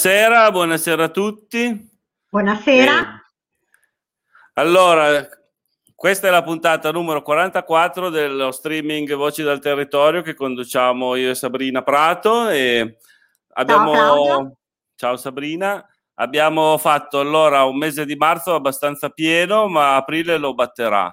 Buonasera, buonasera a tutti. Buonasera. Eh, allora, questa è la puntata numero 44 dello streaming Voci dal Territorio che conduciamo io e Sabrina Prato. E abbiamo... Ciao, Ciao Sabrina. Abbiamo fatto allora un mese di marzo abbastanza pieno, ma aprile lo batterà.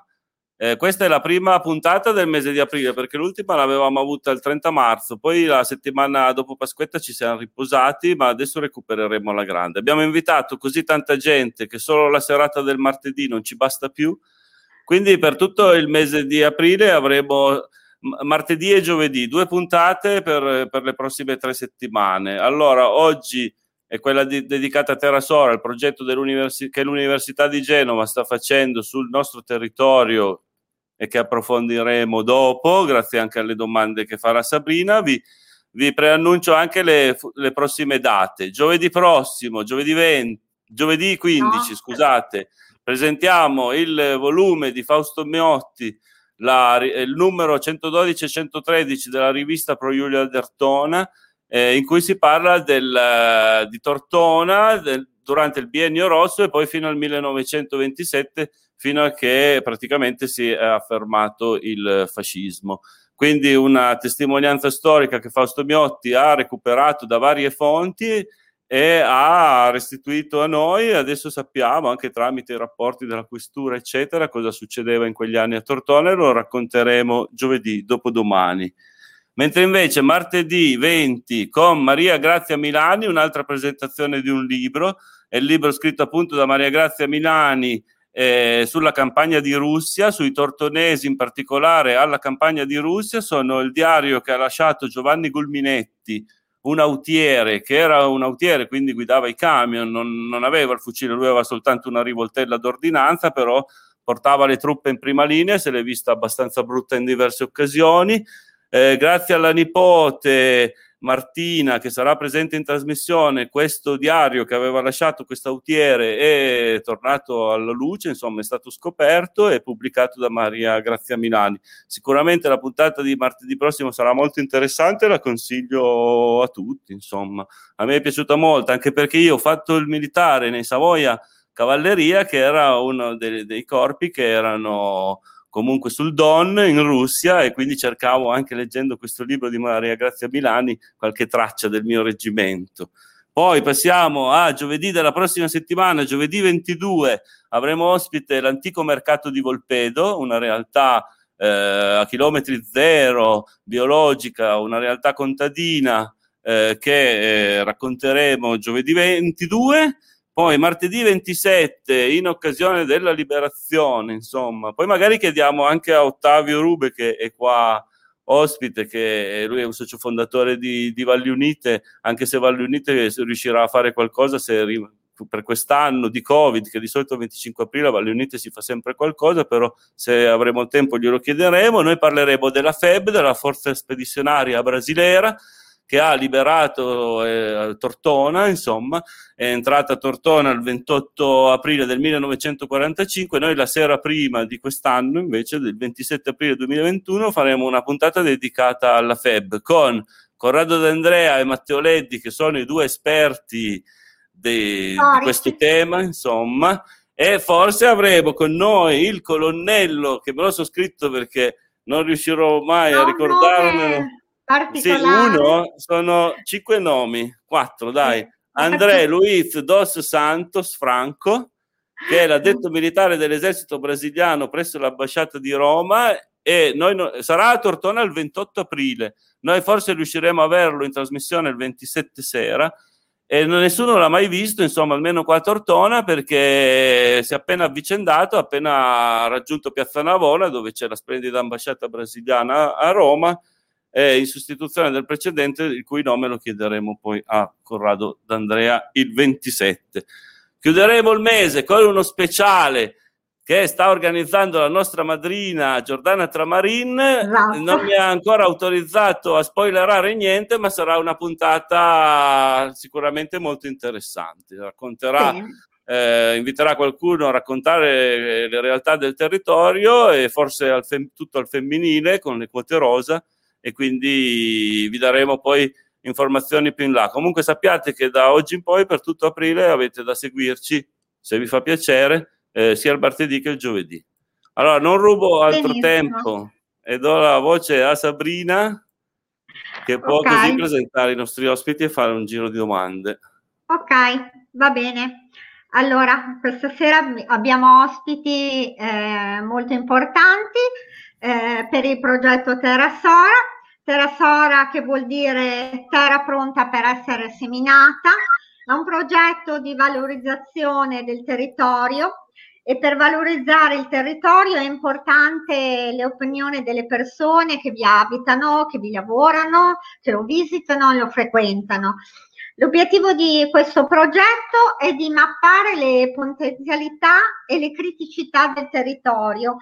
Eh, questa è la prima puntata del mese di aprile perché l'ultima l'avevamo avuta il 30 marzo, poi la settimana dopo Pasquetta ci siamo riposati, ma adesso recupereremo la grande. Abbiamo invitato così tanta gente che solo la serata del martedì non ci basta più, quindi per tutto il mese di aprile avremo martedì e giovedì due puntate per, per le prossime tre settimane. Allora, oggi è quella di, dedicata a Terrasora, il progetto che l'Università di Genova sta facendo sul nostro territorio e che approfondiremo dopo, grazie anche alle domande che farà Sabrina. Vi, vi preannuncio anche le, le, prossime date. Giovedì prossimo, giovedì 20, giovedì 15, no. scusate, presentiamo il volume di Fausto Meotti, la, il numero 112 e 113 della rivista Pro Giulia Dertona, eh, in cui si parla del, di Tortona del, durante il biennio rosso e poi fino al 1927 fino a che praticamente si è affermato il fascismo. Quindi una testimonianza storica che Fausto Miotti ha recuperato da varie fonti e ha restituito a noi. Adesso sappiamo anche tramite i rapporti della questura, eccetera, cosa succedeva in quegli anni a Tortona e lo racconteremo giovedì, dopodomani. Mentre invece martedì 20 con Maria Grazia Milani, un'altra presentazione di un libro, è il libro scritto appunto da Maria Grazia Milani eh, sulla campagna di Russia, sui tortonesi in particolare alla campagna di Russia, sono il diario che ha lasciato Giovanni Gulminetti, un autiere che era un autiere, quindi guidava i camion, non, non aveva il fucile, lui aveva soltanto una rivoltella d'ordinanza, però portava le truppe in prima linea, se l'è vista abbastanza brutta in diverse occasioni. Eh, grazie alla nipote Martina che sarà presente in trasmissione, questo diario che aveva lasciato quest'autiere è tornato alla luce, insomma è stato scoperto e pubblicato da Maria Grazia Milani. Sicuramente la puntata di martedì prossimo sarà molto interessante, la consiglio a tutti, insomma. A me è piaciuta molto, anche perché io ho fatto il militare nei Savoia Cavalleria, che era uno dei, dei corpi che erano comunque sul Don in Russia e quindi cercavo anche leggendo questo libro di Maria Grazia Milani qualche traccia del mio reggimento. Poi passiamo a giovedì della prossima settimana, giovedì 22, avremo ospite l'antico mercato di Volpedo, una realtà eh, a chilometri zero, biologica, una realtà contadina eh, che eh, racconteremo giovedì 22 poi martedì 27, in occasione della liberazione, insomma, poi magari chiediamo anche a Ottavio Rube che è qua ospite, che lui è un socio fondatore di, di Valli Unite, anche se Valli Unite riuscirà a fare qualcosa se per quest'anno di Covid, che di solito il 25 aprile a Valli Unite si fa sempre qualcosa, però se avremo tempo glielo chiederemo. Noi parleremo della FEB, della Forza Spedizionaria Brasilera, che ha liberato eh, Tortona, insomma, è entrata a Tortona il 28 aprile del 1945, noi la sera prima di quest'anno, invece del 27 aprile 2021, faremo una puntata dedicata alla FEB con Corrado D'Andrea e Matteo Leddi, che sono i due esperti di, di questo tema, insomma, e forse avremo con noi il colonnello, che me lo so scritto perché non riuscirò mai no, a ricordarmelo. No, sì, uno sono cinque nomi, quattro, dai. André Luiz dos Santos Franco, che è l'addetto militare dell'esercito brasiliano presso l'ambasciata di Roma e noi no, sarà a Tortona il 28 aprile. Noi forse riusciremo a averlo in trasmissione il 27 sera e nessuno l'ha mai visto, insomma, almeno qua a Tortona perché si è appena avvicendato, appena raggiunto Piazza Navona dove c'è la splendida ambasciata brasiliana a Roma eh, in sostituzione del precedente, il cui nome lo chiederemo poi a Corrado D'Andrea il 27. Chiuderemo il mese con uno speciale che sta organizzando la nostra madrina Giordana Tramarin. Esatto. Non mi ha ancora autorizzato a spoilerare niente, ma sarà una puntata sicuramente molto interessante. Racconterà. Sì. Eh, inviterà qualcuno a raccontare le realtà del territorio e forse al fem- tutto al femminile con le quote rosa e quindi vi daremo poi informazioni più in là. Comunque sappiate che da oggi in poi per tutto aprile avete da seguirci, se vi fa piacere, eh, sia il martedì che il giovedì. Allora, non rubo altro Benissimo. tempo e do la voce a Sabrina che può okay. così presentare i nostri ospiti e fare un giro di domande. Ok, va bene. Allora, questa sera abbiamo ospiti eh, molto importanti eh, per il progetto Terra Sora. Terra Sora che vuol dire terra pronta per essere seminata, è un progetto di valorizzazione del territorio e per valorizzare il territorio è importante l'opinione delle persone che vi abitano, che vi lavorano, che lo visitano e lo frequentano. L'obiettivo di questo progetto è di mappare le potenzialità e le criticità del territorio.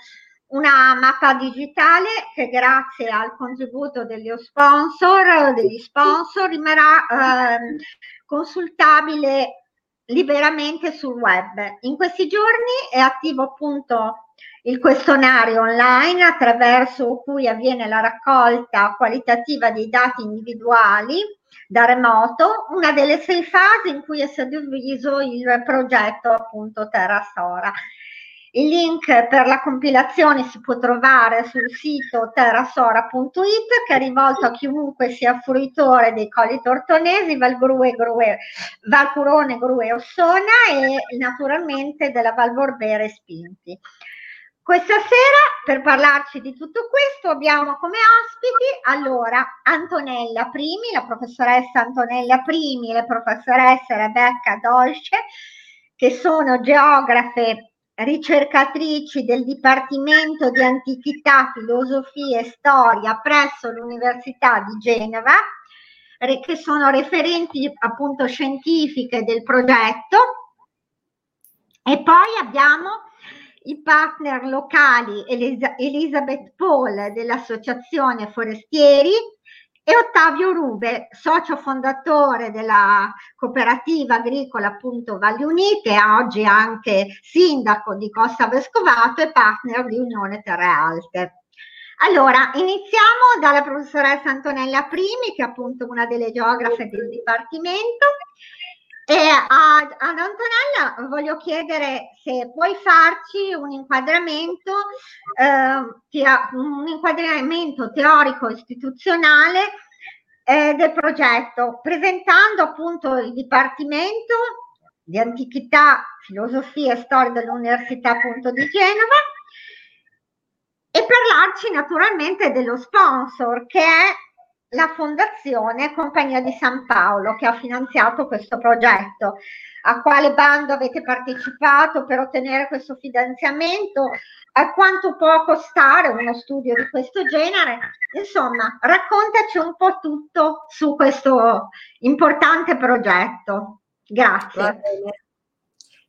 Una mappa digitale che grazie al contributo degli sponsor, degli sponsor rimarrà eh, consultabile liberamente sul web. In questi giorni è attivo appunto il questionario online attraverso cui avviene la raccolta qualitativa dei dati individuali da remoto, una delle sei fasi in cui è suddiviso il progetto appunto Terra Sora. Il link per la compilazione si può trovare sul sito terrasora.it che è rivolto a chiunque sia fruitore dei colli tortonesi, Valgrue, Grue, Valcurone, Grue, Ossona e naturalmente della Valvorbere Spinti. Questa sera per parlarci di tutto questo abbiamo come ospiti allora Antonella Primi, la professoressa Antonella Primi e la professoressa Rebecca Dolce, che sono geografe ricercatrici del Dipartimento di Antichità, Filosofia e Storia presso l'Università di Genova, che sono referenti appunto scientifiche del progetto. E poi abbiamo i partner locali Elisabeth Paul dell'Associazione Forestieri, e Ottavio Rube, socio fondatore della cooperativa agricola appunto Valli Unite, oggi anche sindaco di Costa Vescovato e partner di Unione Terre Alte. Allora, iniziamo dalla professoressa Antonella Primi, che è appunto una delle geografe del Dipartimento, e a, ad Antonella voglio chiedere se puoi farci un inquadramento, eh, un inquadramento teorico istituzionale eh, del progetto, presentando appunto il Dipartimento di Antichità, Filosofia e Storia dell'Università appunto di Genova e parlarci naturalmente dello sponsor che è la Fondazione Compagnia di San Paolo che ha finanziato questo progetto. A quale bando avete partecipato per ottenere questo finanziamento? A quanto può costare uno studio di questo genere? Insomma, raccontaci un po' tutto su questo importante progetto. Grazie.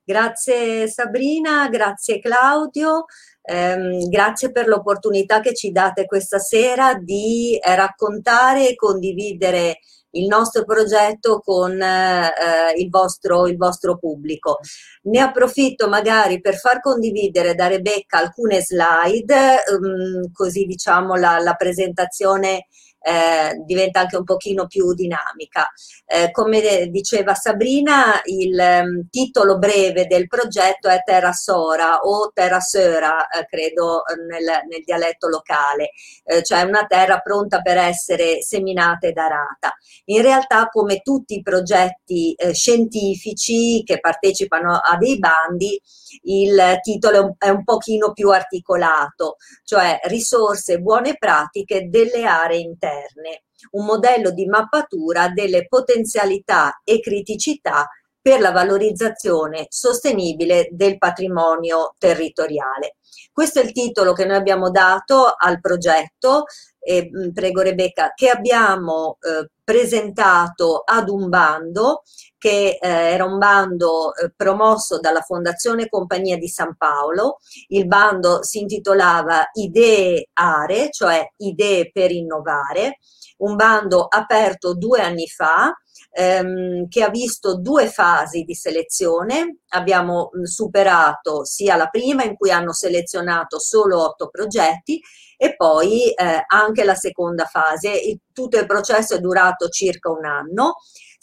Grazie Sabrina, grazie Claudio. Eh, grazie per l'opportunità che ci date questa sera di eh, raccontare e condividere il nostro progetto con eh, il, vostro, il, vostro, pubblico. Ne approfitto magari per far condividere da Rebecca alcune slide, ehm, così diciamo la, la presentazione eh, diventa anche un pochino più dinamica. Eh, come diceva Sabrina, il um, titolo breve del progetto è Terra Sora o Terra Sera, eh, credo nel, nel, dialetto locale, eh, cioè una terra pronta per essere seminata ed arata. In realtà, come tutti i progetti eh, scientifici che partecipano a dei bandi, il titolo è un, pochino più articolato, cioè risorse buone pratiche delle aree interne, un modello di mappatura delle potenzialità e criticità per la valorizzazione sostenibile del patrimonio territoriale. Questo è il titolo che noi abbiamo dato al progetto, e, prego Rebecca, che abbiamo eh, presentato ad un bando che eh, era un bando eh, promosso dalla Fondazione Compagnia di San Paolo. Il bando si intitolava Idee Are, cioè Idee per innovare, un bando aperto due anni fa ehm, che ha visto due fasi di selezione. Abbiamo superato sia la prima in cui hanno selezionato solo otto progetti e poi eh, anche la seconda fase. Il, tutto il processo è durato circa un anno.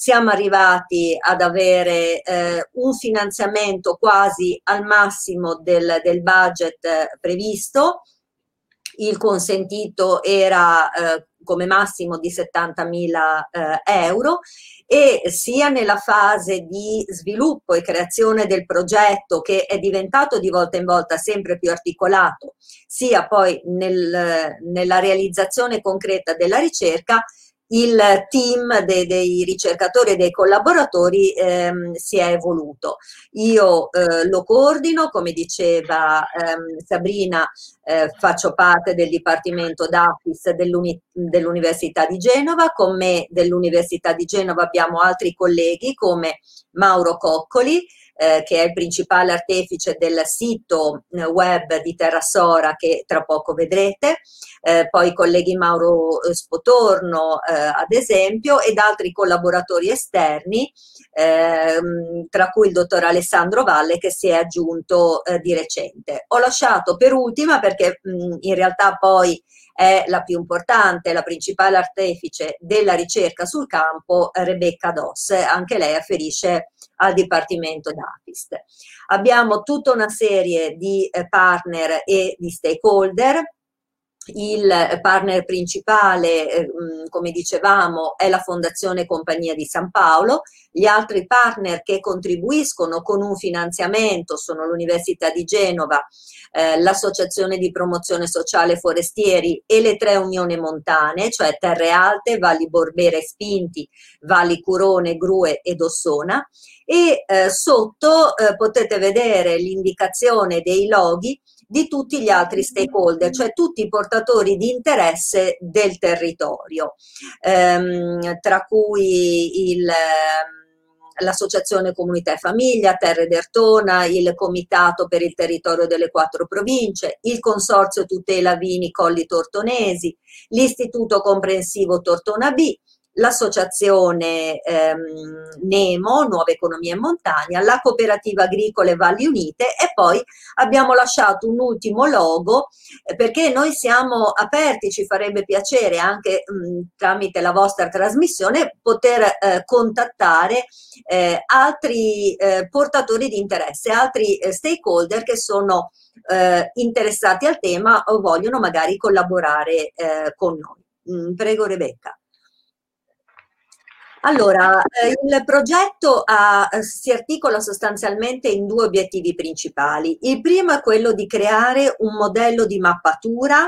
Siamo arrivati ad avere eh, un finanziamento quasi al massimo del, del budget eh, previsto. Il consentito era eh, come massimo di 70.000 eh, euro e sia nella fase di sviluppo e creazione del progetto che è diventato di volta in volta sempre più articolato, sia poi nel, nella realizzazione concreta della ricerca, il team de, dei ricercatori e dei collaboratori ehm, si è evoluto. Io eh, lo coordino, come diceva ehm, Sabrina, eh, faccio parte del Dipartimento d'Affis dell'Uni, dell'Università di Genova, con me dell'Università di Genova abbiamo altri colleghi come Mauro Coccoli, eh, che è il principale artefice del sito eh, web di Terrasora che tra poco vedrete, eh, poi i colleghi Mauro eh, Spotorno eh, ad esempio ed altri collaboratori esterni ehm, tra cui il dottor Alessandro Valle che si è aggiunto eh, di recente. Ho lasciato per ultima perché mh, in realtà poi è la più importante, la principale artefice della ricerca sul campo, Rebecca Doss, anche lei afferisce al Dipartimento d'Afist. Abbiamo tutta una serie di eh, partner e di stakeholder il partner principale, eh, come dicevamo, è la Fondazione Compagnia di San Paolo, gli altri partner che contribuiscono con un finanziamento sono l'Università di Genova, eh, l'Associazione di Promozione Sociale Forestieri e le tre Unioni Montane, cioè Terre Alte, Valli Borbera e Spinti, Valli Curone, Grue ed Ossona. E eh, sotto eh, potete vedere l'indicazione dei loghi di tutti gli altri stakeholder, cioè tutti i portatori di interesse del territorio, ehm, tra cui il ehm, l'Associazione Comunità e Famiglia, Terre d'Ertona, il Comitato per il Territorio delle Quattro Province, il Consorzio Tutela Vini Colli Tortonesi, l'Istituto Comprensivo Tortona B, l'associazione ehm, Nemo, Nuova Economia in Montagna, la cooperativa agricole Valli Unite e poi abbiamo lasciato un ultimo logo eh, perché noi siamo aperti, ci farebbe piacere anche mh, tramite la vostra trasmissione poter eh, contattare eh, altri eh, portatori di interesse, altri eh, stakeholder che sono eh, interessati al tema o vogliono magari collaborare con noi. Mm, prego Rebecca. Allora, eh, il progetto ha, eh, si articola sostanzialmente in due obiettivi principali. Il primo è quello di creare un modello di mappatura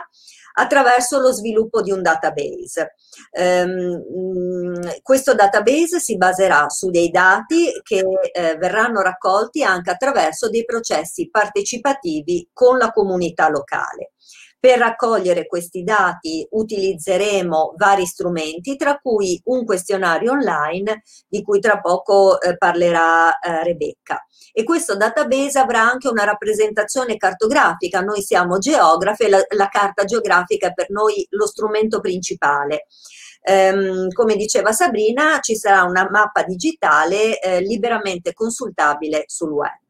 attraverso lo sviluppo di un database. Um, questo database si baserà su dei dati che eh, verranno raccolti anche attraverso dei processi partecipativi con la comunità locale. Per raccogliere questi dati utilizzeremo vari strumenti, tra cui un questionario online di cui tra poco eh, parlerà eh, Rebecca. E questo database avrà anche una rappresentazione cartografica. Noi siamo geografi e la, la carta geografica è per noi lo strumento principale. Um, come diceva Sabrina, ci sarà una mappa digitale eh, liberamente consultabile sul web.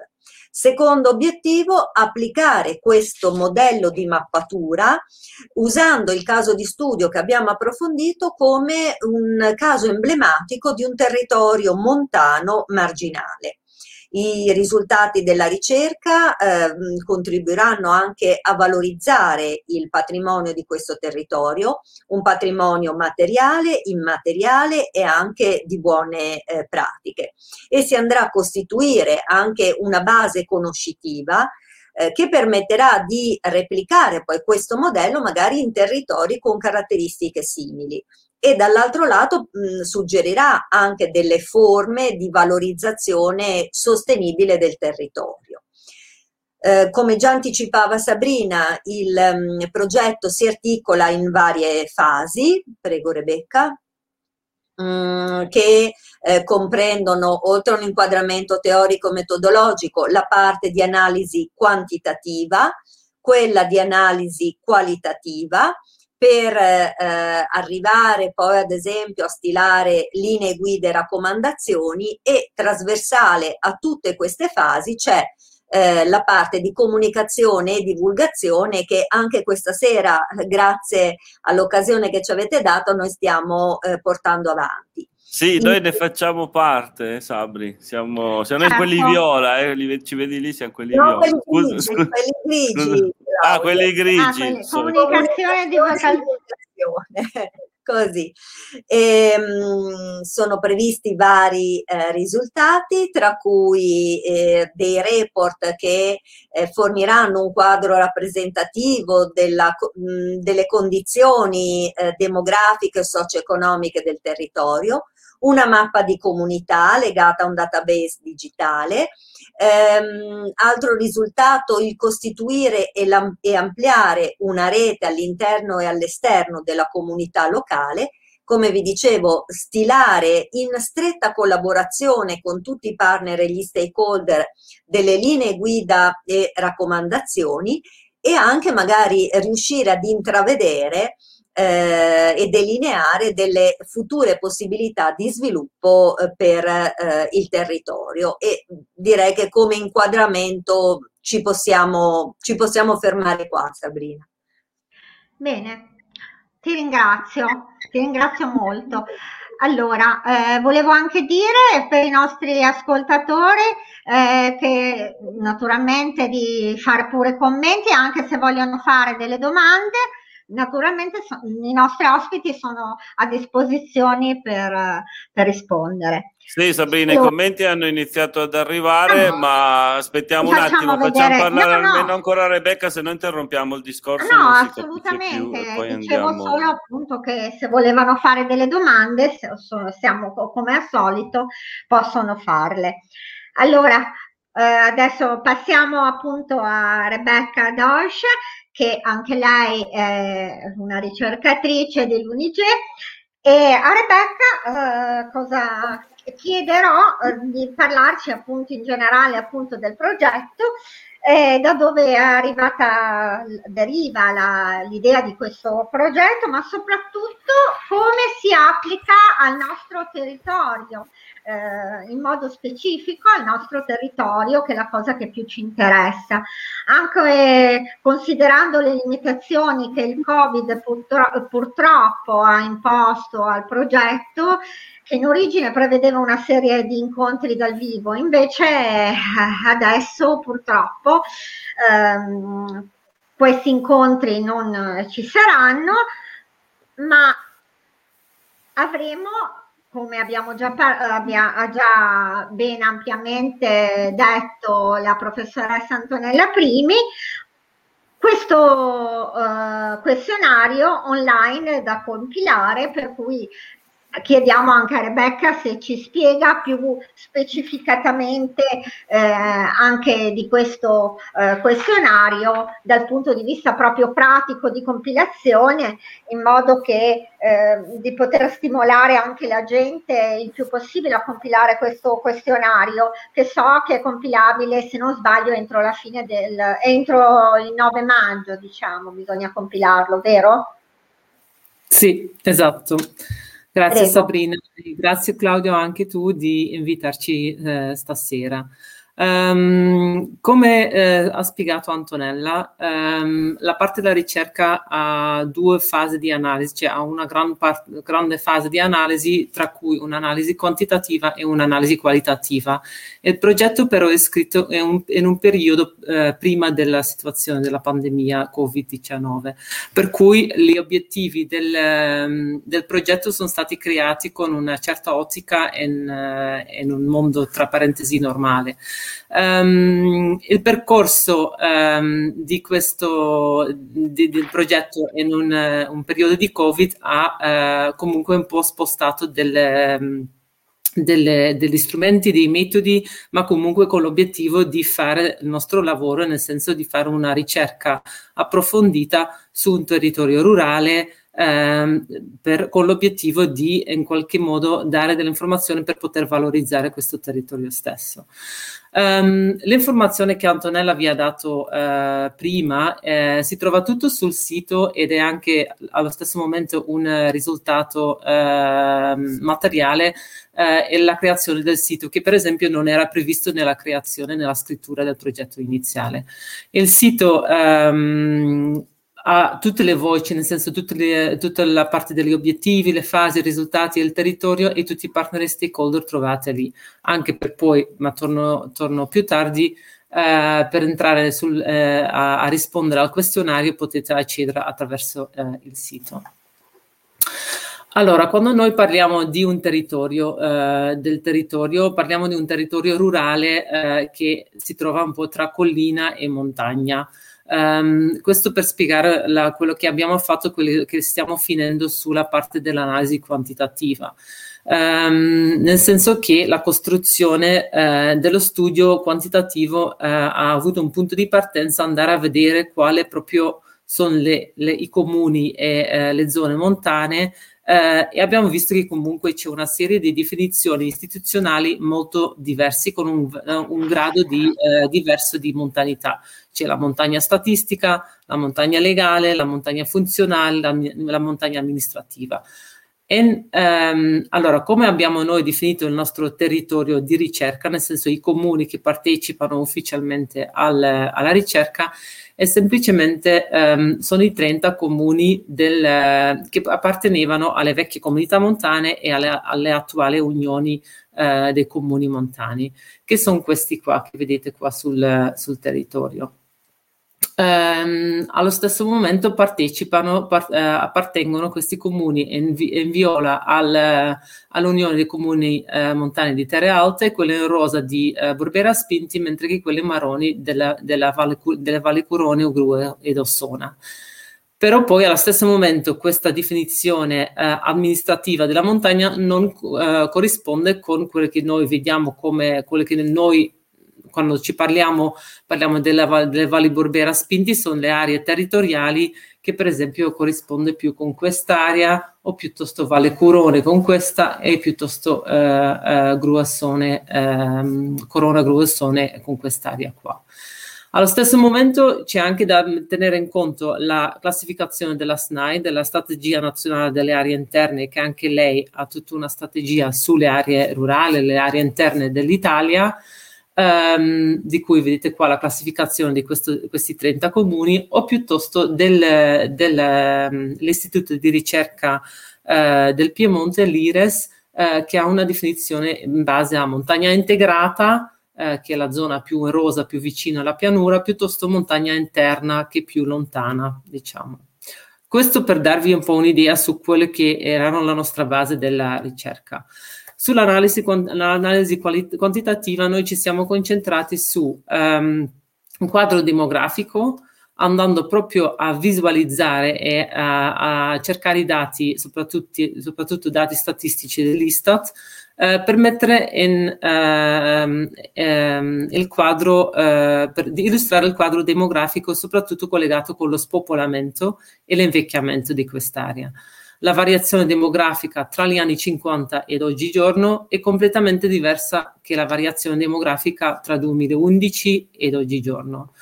Secondo obiettivo, applicare questo modello di mappatura usando il caso di studio che abbiamo approfondito come un caso emblematico di un territorio montano marginale. I risultati della ricerca eh, contribuiranno anche a valorizzare il patrimonio di questo territorio, un patrimonio materiale, immateriale e anche di buone eh, pratiche. E si andrà a costituire anche una base conoscitiva eh, che permetterà di replicare poi questo modello magari in territori con caratteristiche simili e dall'altro lato mh, suggerirà anche delle forme di valorizzazione sostenibile del territorio. Eh, come già anticipava Sabrina, il mh, progetto si articola in varie fasi, prego Rebecca, mh, che eh, comprendono, oltre a un inquadramento teorico-metodologico, la parte di analisi quantitativa, quella di analisi qualitativa, per eh, arrivare poi ad esempio a stilare linee guida e raccomandazioni e trasversale a tutte queste fasi c'è eh, la parte di comunicazione e divulgazione che anche questa sera, grazie all'occasione che ci avete dato, noi stiamo eh, portando avanti. Sì, noi ne facciamo parte, Sabri. Siamo, siamo certo. quelli viola, eh? ci vedi lì, siamo quelli no, viola. Quelli grigi, scusa, quelli grigi. Ah, quelli grigi. Ah, quelli, comunicazione di vocazione. Così. E, mh, sono previsti vari eh, risultati, tra cui eh, dei report che eh, forniranno un quadro rappresentativo della, mh, delle condizioni eh, demografiche e socio-economiche del territorio, una mappa di comunità legata a un database digitale. Ehm, altro risultato, il costituire e, e ampliare una rete all'interno e all'esterno della comunità locale come vi dicevo, stilare in stretta collaborazione con tutti i partner e gli stakeholder delle linee guida e raccomandazioni e anche magari riuscire ad intravedere eh, e delineare delle future possibilità di sviluppo eh, per eh, il territorio e direi che come inquadramento ci possiamo, ci possiamo fermare qua Sabrina. Bene, ti ringrazio, ti ringrazio molto. Allora, eh, volevo anche dire per i nostri ascoltatori eh, che naturalmente di fare pure commenti, anche se vogliono fare delle domande, naturalmente so, i nostri ospiti sono a disposizione per, per rispondere. Sì, Sabrina, Io... i commenti hanno iniziato ad arrivare, no, ma aspettiamo un attimo, vedere. facciamo parlare no, no. almeno ancora Rebecca, se no interrompiamo il discorso. No, assolutamente. Più, Dicevo andiamo... solo appunto che se volevano fare delle domande, se, siamo come al solito, possono farle. Allora, eh, adesso passiamo appunto a Rebecca Dosh che anche lei è una ricercatrice dell'Unige. E a Rebecca eh, cosa chiederò eh, di parlarci appunto in generale appunto del progetto eh, da dove è arrivata, deriva la, l'idea di questo progetto, ma soprattutto come si applica al nostro territorio eh, in modo specifico al nostro territorio, che è la cosa che più ci interessa. Anche considerando le limitazioni che il Covid purtro- purtroppo ha imposto al progetto, che in origine prevedeva una serie di incontri dal vivo, invece eh, adesso purtroppo ehm, questi incontri non ci saranno, ma avremo come abbiamo già, abbia, ha già ben ampiamente detto la professoressa Antonella Primi, questo uh, questionario online da compilare per cui chiediamo anche a Rebecca se ci spiega più specificatamente eh, anche di questo eh, questionario dal punto di vista proprio pratico di compilazione in modo che eh, di poter stimolare anche la gente il più possibile a compilare questo questionario che so che è compilabile se non sbaglio entro la fine del entro il 9 maggio diciamo bisogna compilarlo vero? Sì, esatto. Grazie Prego. Sabrina, grazie Claudio anche tu di invitarci eh, stasera. Um, come eh, ha spiegato Antonella, um, la parte della ricerca ha due fasi di analisi, cioè ha una gran part- grande fase di analisi, tra cui un'analisi quantitativa e un'analisi qualitativa. Il progetto però è scritto in un, in un periodo eh, prima della situazione della pandemia Covid-19, per cui gli obiettivi del, um, del progetto sono stati creati con una certa ottica in, uh, in un mondo tra parentesi normale. Um, il percorso um, di questo di, del progetto in un, un, periodo di Covid ha uh, comunque un po' spostato delle, um, delle, degli strumenti, dei metodi, ma comunque con l'obiettivo di fare il nostro lavoro, nel senso di fare una ricerca approfondita su un territorio rurale ehm, per, con l'obiettivo di in qualche modo dare delle informazioni per poter valorizzare questo territorio stesso. Um, l'informazione che Antonella vi ha dato uh, prima eh, si trova tutto sul sito ed è anche allo stesso momento un risultato uh, materiale uh, e la creazione del sito che per esempio non era previsto nella creazione, nella scrittura del progetto iniziale. Il sito um, ha tutte le voci, nel senso le, tutta la parte degli obiettivi, le fasi, i risultati il territorio e tutti i partner e stakeholder trovate lì, anche per poi, ma torno, torno più tardi, eh, per entrare sul, eh, a, a, rispondere al questionario potete accedere attraverso eh, il sito. Allora, quando noi parliamo di un territorio, eh, del territorio, parliamo di un territorio rurale eh, che si trova un po' tra collina e montagna. Um, questo per spiegare la, quello che abbiamo fatto, quello che stiamo finendo sulla parte dell'analisi quantitativa. Um, nel senso che la costruzione uh, dello studio quantitativo uh, ha avuto un punto di partenza andare a vedere quale proprio sono le, le, i comuni e uh, le zone montane eh, e abbiamo visto che comunque c'è una serie di definizioni istituzionali molto diverse con un, un grado di, eh, diverso di montanità. C'è la montagna statistica, la montagna legale, la montagna funzionale, la, la montagna amministrativa. E, ehm, allora, come abbiamo noi definito il nostro territorio di ricerca, nel senso i comuni che partecipano ufficialmente al, alla ricerca, è semplicemente ehm, sono i 30 comuni del, che appartenevano alle vecchie comunità montane e alle, alle attuali unioni eh, dei comuni montani, che sono questi qua che vedete qua sul, sul territorio ehm, allo stesso momento partecipano, par- eh, appartengono questi comuni in, in viola al, all'Unione dei Comuni eh, Montani di Terre Alte quello in rosa di eh, Burbera Spinti, mentre che quelli marroni della, della Valle, delle Valli Curone, Ugrue ed Ossona. Però poi allo stesso momento questa definizione eh, amministrativa della montagna non eh, corrisponde con quelle che noi vediamo come quelle che noi quando ci parliamo, parliamo della, delle valli Borbera Spinti, sono le aree territoriali che per esempio corrisponde più con quest'area o piuttosto Valle Curone con questa e piuttosto eh, eh, Gruassone, eh, Corona Gruassone con quest'area qua. Allo stesso momento c'è anche da tenere in conto la classificazione della SNAI, della strategia nazionale delle aree interne, che anche lei ha tutta una strategia sulle aree rurali, le aree interne dell'Italia, Um, di cui vedete qua la classificazione di questo, questi 30 comuni, o piuttosto del, dell'Istituto ehm, di ricerca uh, del Piemonte, l'IRES, uh, che ha una definizione in base a montagna integrata, uh, che è la zona più erosa, più vicina alla pianura, piuttosto montagna interna, che è più lontana, diciamo. Questo per darvi un po' un'idea su quelle che erano la nostra base della ricerca. Sull'analisi quali- quantitativa noi ci siamo concentrati su um, un quadro demografico, andando proprio a visualizzare e a, a cercare i dati, soprattutto, soprattutto dati statistici dell'Istat, eh, per mettere in eh, eh, il quadro, eh, per illustrare il quadro demografico, soprattutto collegato con lo spopolamento e l'invecchiamento di quest'area la variazione demografica tra gli anni 50 ed oggigiorno è completamente diversa che la variazione demografica tra 2011 ed oggigiorno.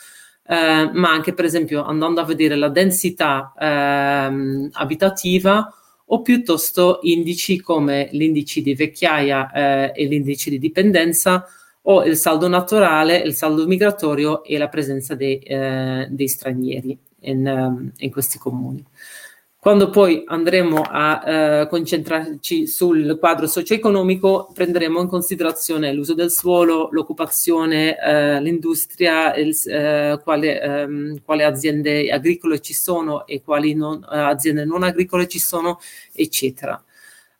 Eh, ma anche per esempio andando a vedere la densità eh, abitativa o piuttosto indici come l'indice di vecchiaia eh, e l'indice di dipendenza o il saldo naturale, il saldo migratorio e la presenza dei, eh, stranieri in, ehm, in questi comuni. Quando poi andremo a eh, concentrarci sul quadro socio-economico, prenderemo in considerazione l'uso del suolo, l'occupazione, eh, l'industria, il, eh, quale, ehm, quali aziende agricole ci sono e quali non, eh, aziende non agricole ci sono, eccetera.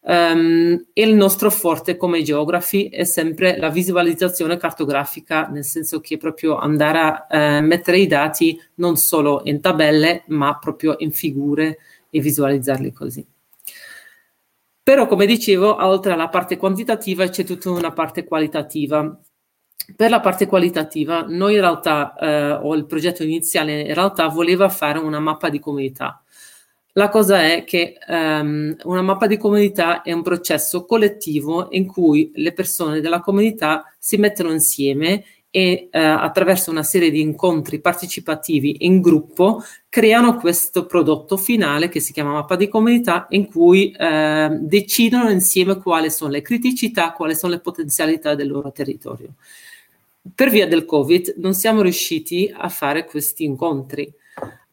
Um, il nostro forte come geografi è sempre la visualizzazione cartografica, nel senso che proprio andare a eh, mettere i dati non solo in tabelle, ma proprio in figure e visualizzarli così. Però, come dicevo, oltre alla parte quantitativa c'è tutta una parte qualitativa. Per la parte qualitativa, noi in realtà, eh, o il progetto iniziale in realtà voleva fare una mappa di comunità. La cosa è che um, una mappa di comunità è un processo collettivo in cui le persone della comunità si mettono insieme e uh, attraverso una serie di incontri partecipativi in gruppo creano questo prodotto finale che si chiama mappa di comunità in cui uh, decidono insieme quali sono le criticità, quali sono le potenzialità del loro territorio. Per via del Covid non siamo riusciti a fare questi incontri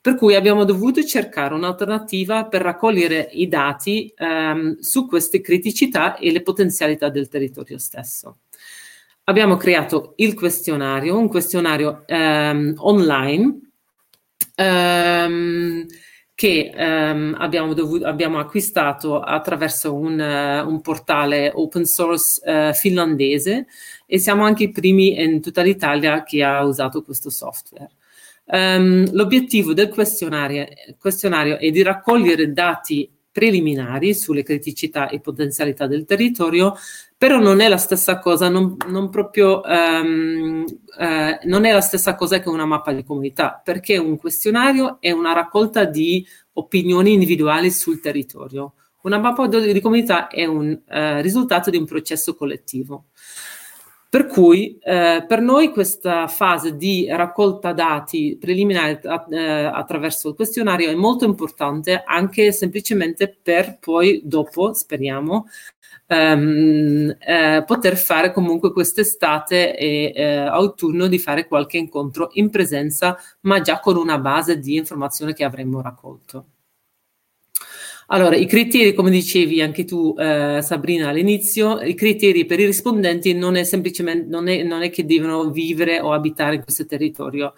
per cui abbiamo dovuto cercare un'alternativa per raccogliere i dati ehm, su queste criticità e le potenzialità del territorio stesso. Abbiamo creato il questionario, un questionario ehm, online ehm, che ehm, abbiamo, dovuto, abbiamo, acquistato attraverso un, uh, un portale open source uh, finlandese e siamo anche i primi in tutta l'Italia che ha usato questo software. Um, l'obiettivo del questionario, questionario, è di raccogliere dati preliminari sulle criticità e potenzialità del territorio, però non è la stessa cosa, non, non proprio, um, uh, non è la stessa cosa che una mappa di comunità, perché un questionario è una raccolta di opinioni individuali sul territorio. Una mappa di comunità è un uh, risultato di un processo collettivo. Per cui eh, per noi questa fase di raccolta dati preliminare eh, attraverso il questionario è molto importante anche semplicemente per poi dopo, speriamo, ehm, eh, poter fare comunque quest'estate e eh, autunno di fare qualche incontro in presenza, ma già con una base di informazione che avremmo raccolto. Allora, i criteri, come dicevi anche tu, eh, Sabrina, all'inizio, i criteri per i rispondenti non è semplicemente, non è, non è che devono vivere o abitare in questo territorio.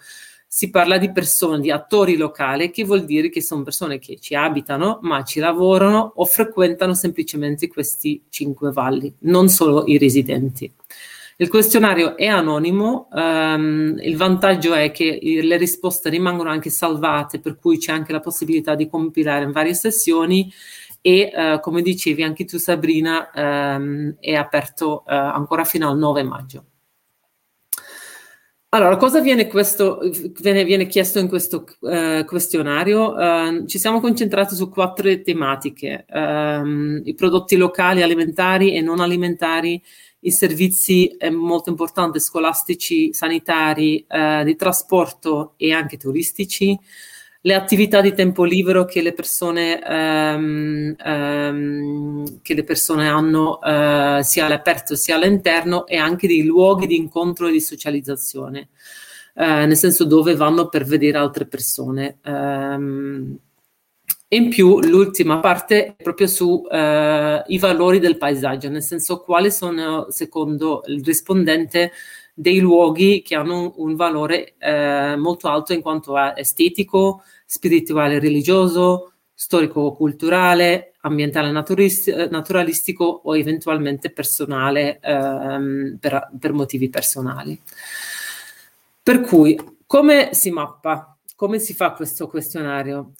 Si parla di persone, di attori locali, che vuol dire che sono persone che ci abitano, ma ci lavorano o frequentano semplicemente questi cinque valli, non solo i residenti. Il questionario è anonimo, um, il vantaggio è che le risposte rimangono anche salvate, per cui c'è anche la possibilità di compilare in varie sessioni e uh, come dicevi anche tu Sabrina um, è aperto uh, ancora fino al 9 maggio. Allora, cosa viene, questo, viene, viene chiesto in questo uh, questionario? Uh, ci siamo concentrati su quattro tematiche, um, i prodotti locali, alimentari e non alimentari, i servizi eh, molto importanti scolastici, sanitari, eh, di trasporto e anche turistici, le attività di tempo libero che le persone, ehm, ehm, che le persone hanno eh, sia all'aperto sia all'interno e anche dei luoghi di incontro e di socializzazione, eh, nel senso dove vanno per vedere altre persone. Um, in più l'ultima parte è proprio sui eh, valori del paesaggio, nel senso quali sono secondo il rispondente dei luoghi che hanno un, valore eh, molto alto in quanto a estetico, spirituale religioso, storico-culturale, ambientale naturalistico o eventualmente personale ehm, per, per motivi personali. Per cui come si mappa? Come si fa questo questionario?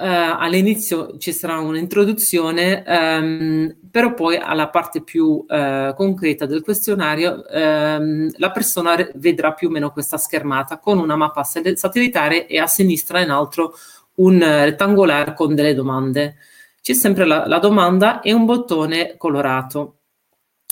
Uh, all'inizio ci sarà un'introduzione, um, però poi alla parte più uh, concreta del questionario um, la persona vedrà più o meno questa schermata con una mappa satellitare e a sinistra in alto un rettangolare con delle domande. C'è sempre la, la domanda e un bottone colorato.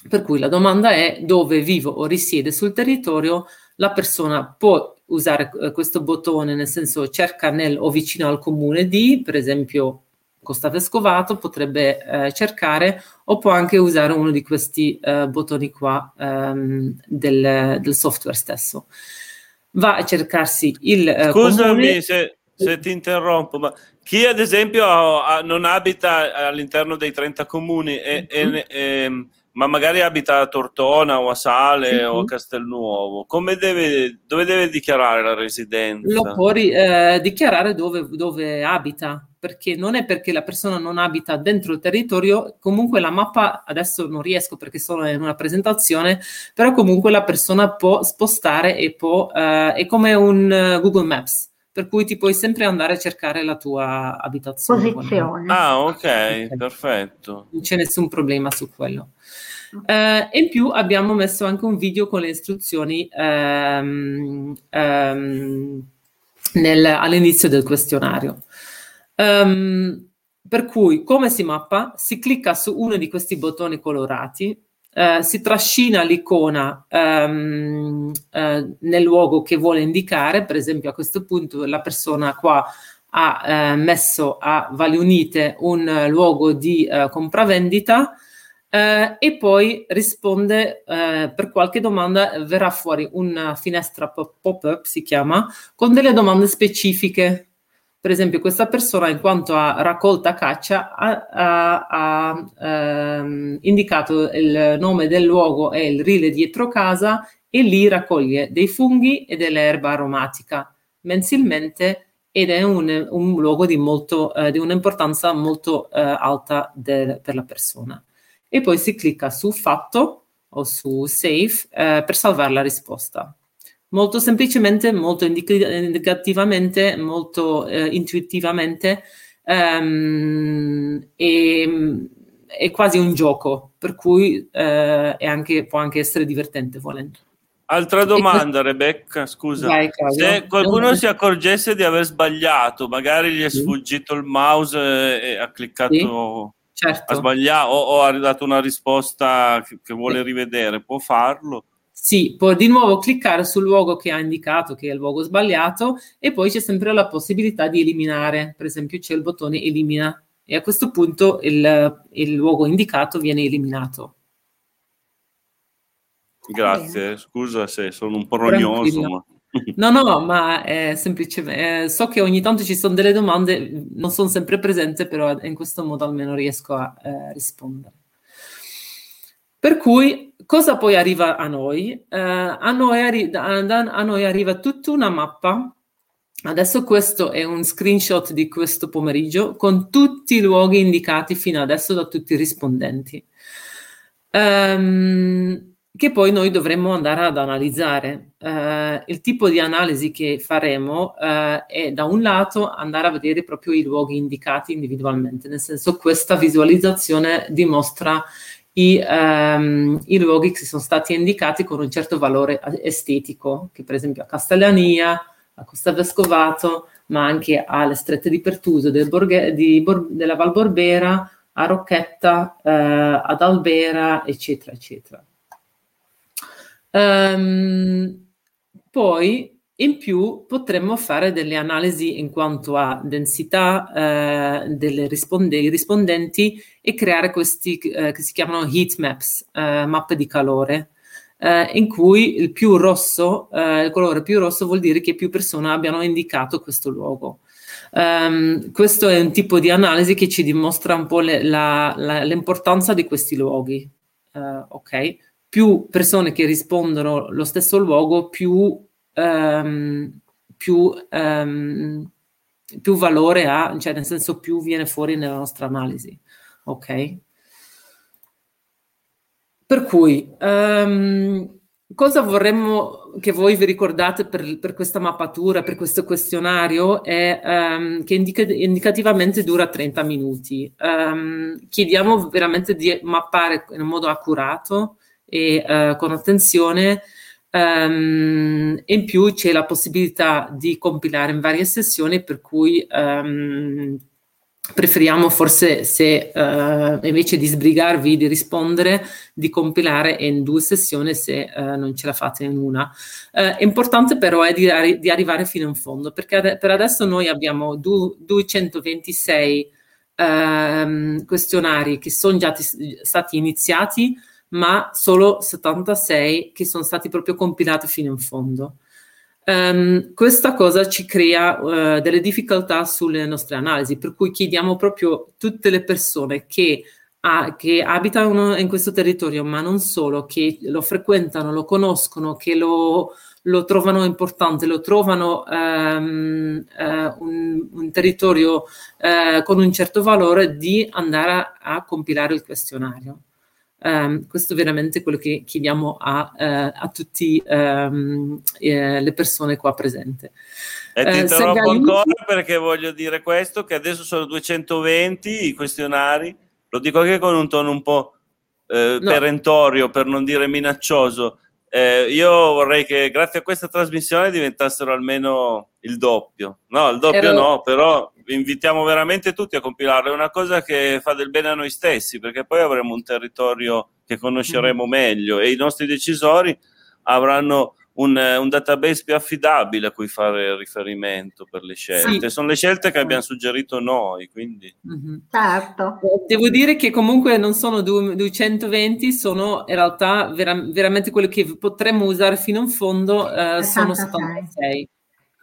Per cui la domanda è dove vivo o risiede sul territorio, la persona può usare eh, questo bottone, nel senso cerca nel o vicino al comune di, per esempio Costa Vescovato, potrebbe eh, cercare o può anche usare uno di questi eh, bottoni qua ehm, del, del, software stesso. Va a cercarsi il eh, Scusami se, se, ti interrompo, ma chi ad esempio ha, ha, non abita all'interno dei 30 comuni e, mm-hmm. e, e ma magari abita a Tortona o a Sale mm-hmm. o a Castelnuovo, come deve, dove deve dichiarare la residenza? Lo può eh, dichiarare dove, dove, abita, perché non è perché la persona non abita dentro il territorio, comunque la mappa, adesso non riesco perché sono in una presentazione, però comunque la persona può spostare e può, eh, è come un uh, Google Maps per cui ti puoi sempre andare a cercare la tua abitazione. Posizione. Ah, ok, okay. perfetto. Non c'è nessun problema su quello. Eh, in più abbiamo messo anche un video con le istruzioni ehm, ehm, nel, all'inizio del questionario. Um, per cui come si mappa? Si clicca su uno di questi bottoni colorati, eh, si trascina l'icona um, eh, nel luogo che vuole indicare, per esempio a questo punto la persona qua ha eh, messo a Value Unite un uh, luogo di uh, compravendita eh, e poi risponde eh, per qualche domanda, verrà fuori una finestra pop-up, si chiama, con delle domande specifiche. Per esempio, questa persona, in quanto a raccolta caccia, ha, ha, ha ehm, indicato il nome del luogo e il rile dietro casa e lì raccoglie dei funghi e dell'erba aromatica mensilmente ed è un, un luogo di, molto, eh, di un'importanza molto eh, alta de, per la persona. E poi si clicca su fatto o su save eh, per salvare la risposta. Molto semplicemente, molto indicativamente, molto eh, intuitivamente ehm, e, è quasi un gioco, per cui eh, anche, può anche essere divertente volendo. Altra domanda, Rebecca, scusa. Vai, Se qualcuno si accorgesse di aver sbagliato, magari gli è sfuggito il mouse e ha cliccato, certo. ha sbagliato o, o, ha dato una risposta che, che vuole sì. rivedere, può farlo? Sì, può di nuovo cliccare sul luogo che ha indicato, che è il luogo sbagliato, e poi c'è sempre la possibilità di eliminare. Per esempio c'è il bottone elimina e a questo punto il, il luogo indicato viene eliminato. Grazie, scusa se sono un po' rognoso. Ma... No, no, ma è semplicemente eh, so che ogni tanto ci sono delle domande, non sono sempre presente, però in questo modo almeno riesco a eh, rispondere. Per cui cosa poi arriva a noi? Eh, a, noi arri- a noi arriva tutta una mappa. Adesso questo è un screenshot di questo pomeriggio con tutti i luoghi indicati fino adesso da tutti i rispondenti. Um, che poi noi dovremmo andare ad analizzare. Eh, il tipo di analisi che faremo eh, è da un lato andare a vedere proprio i luoghi indicati individualmente, nel senso questa visualizzazione dimostra i, ehm, i luoghi che sono stati indicati con un certo valore estetico, che per esempio a Castellania, a Costa Vescovato, ma anche alle strette di Pertuso del Borghe, di Bor- della Val Borbera, a Rocchetta, eh, ad Albera, eccetera, eccetera. Um, poi in più potremmo fare delle analisi in quanto a densità eh, dei risponde- rispondenti e creare questi eh, che si chiamano heat maps, eh, mappe di calore, eh, in cui il più rosso, eh, il colore più rosso vuol dire che più persone abbiano indicato questo luogo. Um, questo è un tipo di analisi che ci dimostra un po' le, la, la, l'importanza di questi luoghi. Uh, ok? Più persone che rispondono lo stesso luogo, più, um, più, um, più valore ha, cioè nel senso più viene fuori nella nostra analisi. Ok? Per cui, um, cosa vorremmo che voi vi ricordate per, per, questa mappatura, per questo questionario, è um, che indica, indicativamente dura 30 minuti. Um, chiediamo veramente di mappare in modo accurato e uh, con attenzione. Um, in più c'è la possibilità di compilare in varie sessioni, per cui um, preferiamo forse se uh, invece di sbrigarvi di rispondere, di compilare in due sessioni se uh, non ce la fate in una. Uh, importante però è di, di, arrivare fino in fondo, perché ad- per adesso noi abbiamo du- 226 ehm, questionari che sono già t- stati iniziati ma solo 76 che sono stati proprio compilati fino in fondo. Um, questa cosa ci crea uh, delle difficoltà sulle nostre analisi, per cui chiediamo proprio tutte le persone che, ha, che abitano in questo territorio, ma non solo, che lo frequentano, lo conoscono, che lo, lo trovano importante, lo trovano um, uh, un, un, territorio uh, con un certo valore, di andare a, a compilare il questionario. Um, questo è veramente quello che chiediamo a, uh, a tutte um, eh, le persone qua presenti. E ti uh, interrompo Segali... ancora perché voglio dire questo, che adesso sono 220 i questionari, lo dico anche con un tono un po' eh, no. perentorio, per non dire minaccioso. Eh, io vorrei che grazie a questa trasmissione diventassero almeno il doppio. No, il doppio Ero... no, però invitiamo veramente tutti a compilarlo, è una cosa che fa del bene a noi stessi, perché poi avremo un territorio che conosceremo mm. meglio e i nostri decisori avranno un, un, database più affidabile a cui fare riferimento per le scelte. Sì. Sono le scelte che abbiamo suggerito noi, quindi... Mm-hmm. Certo. Devo dire che comunque non sono 220, sono in realtà vera- veramente quello che potremmo usare fino in fondo, eh, sono 76.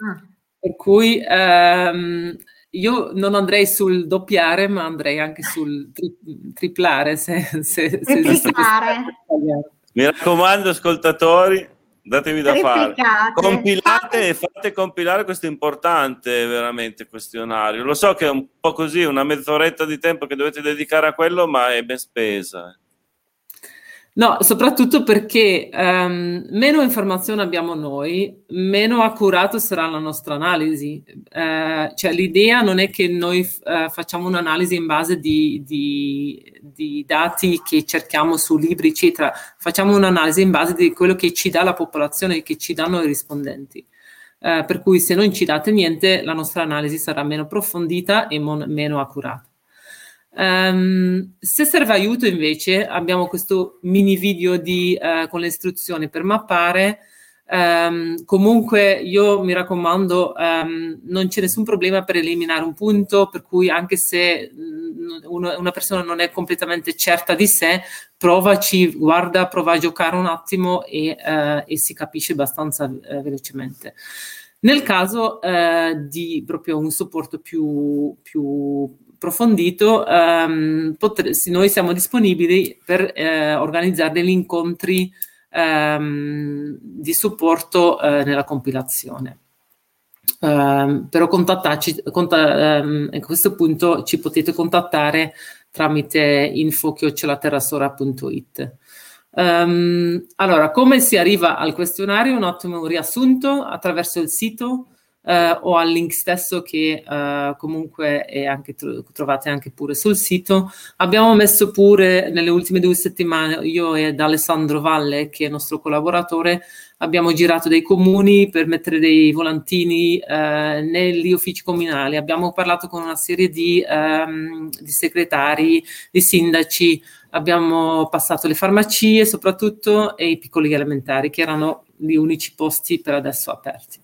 Ah. Per cui ehm, io non andrei sul doppiare, ma andrei anche sul tri- triplare. Se, se, se Mi raccomando, ascoltatori, datevi da fare. Compilate e fate compilare questo importante veramente questionario. Lo so che è un po' così, una mezz'oretta di tempo che dovete dedicare a quello, ma è ben spesa. No, soprattutto perché um, meno informazioni abbiamo noi, meno accurato sarà la nostra analisi. Uh, cioè l'idea non è che noi uh, facciamo un'analisi in base di, di, di, dati che cerchiamo su libri, eccetera. Facciamo un'analisi in base di quello che ci dà la popolazione, che ci danno i rispondenti. Uh, per cui se non ci date niente, la nostra analisi sarà meno approfondita e mon- meno accurata. Um, se serve aiuto invece abbiamo questo mini video di, uh, con le istruzioni per mappare. Um, comunque io mi raccomando um, non c'è nessun problema per eliminare un punto per cui anche se mm, uno, una persona non è completamente certa di sé provaci, guarda, prova a giocare un attimo e, uh, e si capisce abbastanza uh, velocemente. Nel caso uh, di proprio un supporto più, più approfondito, ehm, potre- noi siamo disponibili per eh, organizzare degli incontri ehm, di supporto eh, nella compilazione. Um, però contattarci, conta, um, a questo punto ci potete contattare tramite info-terrasora.it. Um, allora, come si arriva al questionario? Un ottimo riassunto attraverso il sito eh, o al link stesso che eh, comunque è anche, trovate anche pure sul sito. Abbiamo messo pure nelle ultime due settimane, io ed Alessandro Valle, che è il nostro collaboratore, abbiamo girato dei comuni per mettere dei volantini eh, negli uffici comunali, abbiamo parlato con una serie di, ehm, di segretari, di sindaci, abbiamo passato le farmacie soprattutto e i piccoli elementari che erano gli unici posti per adesso aperti.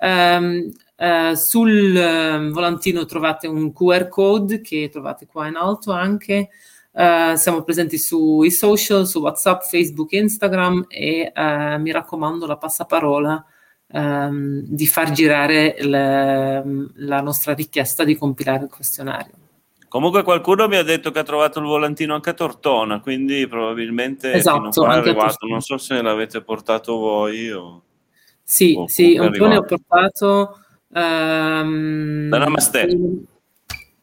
Um, uh, sul uh, volantino trovate un QR code che trovate qua in alto anche. Uh, siamo presenti sui social, su WhatsApp, Facebook, Instagram e mi raccomando la passaparola um, di far girare le, la nostra richiesta di compilare il questionario. Comunque qualcuno mi ha detto che ha trovato il volantino anche a Tortona, quindi probabilmente esatto, fino a è arrivato. Non so se l'avete portato voi o... Sì, o sì, un po' ne ho portato... Um, da Namaste.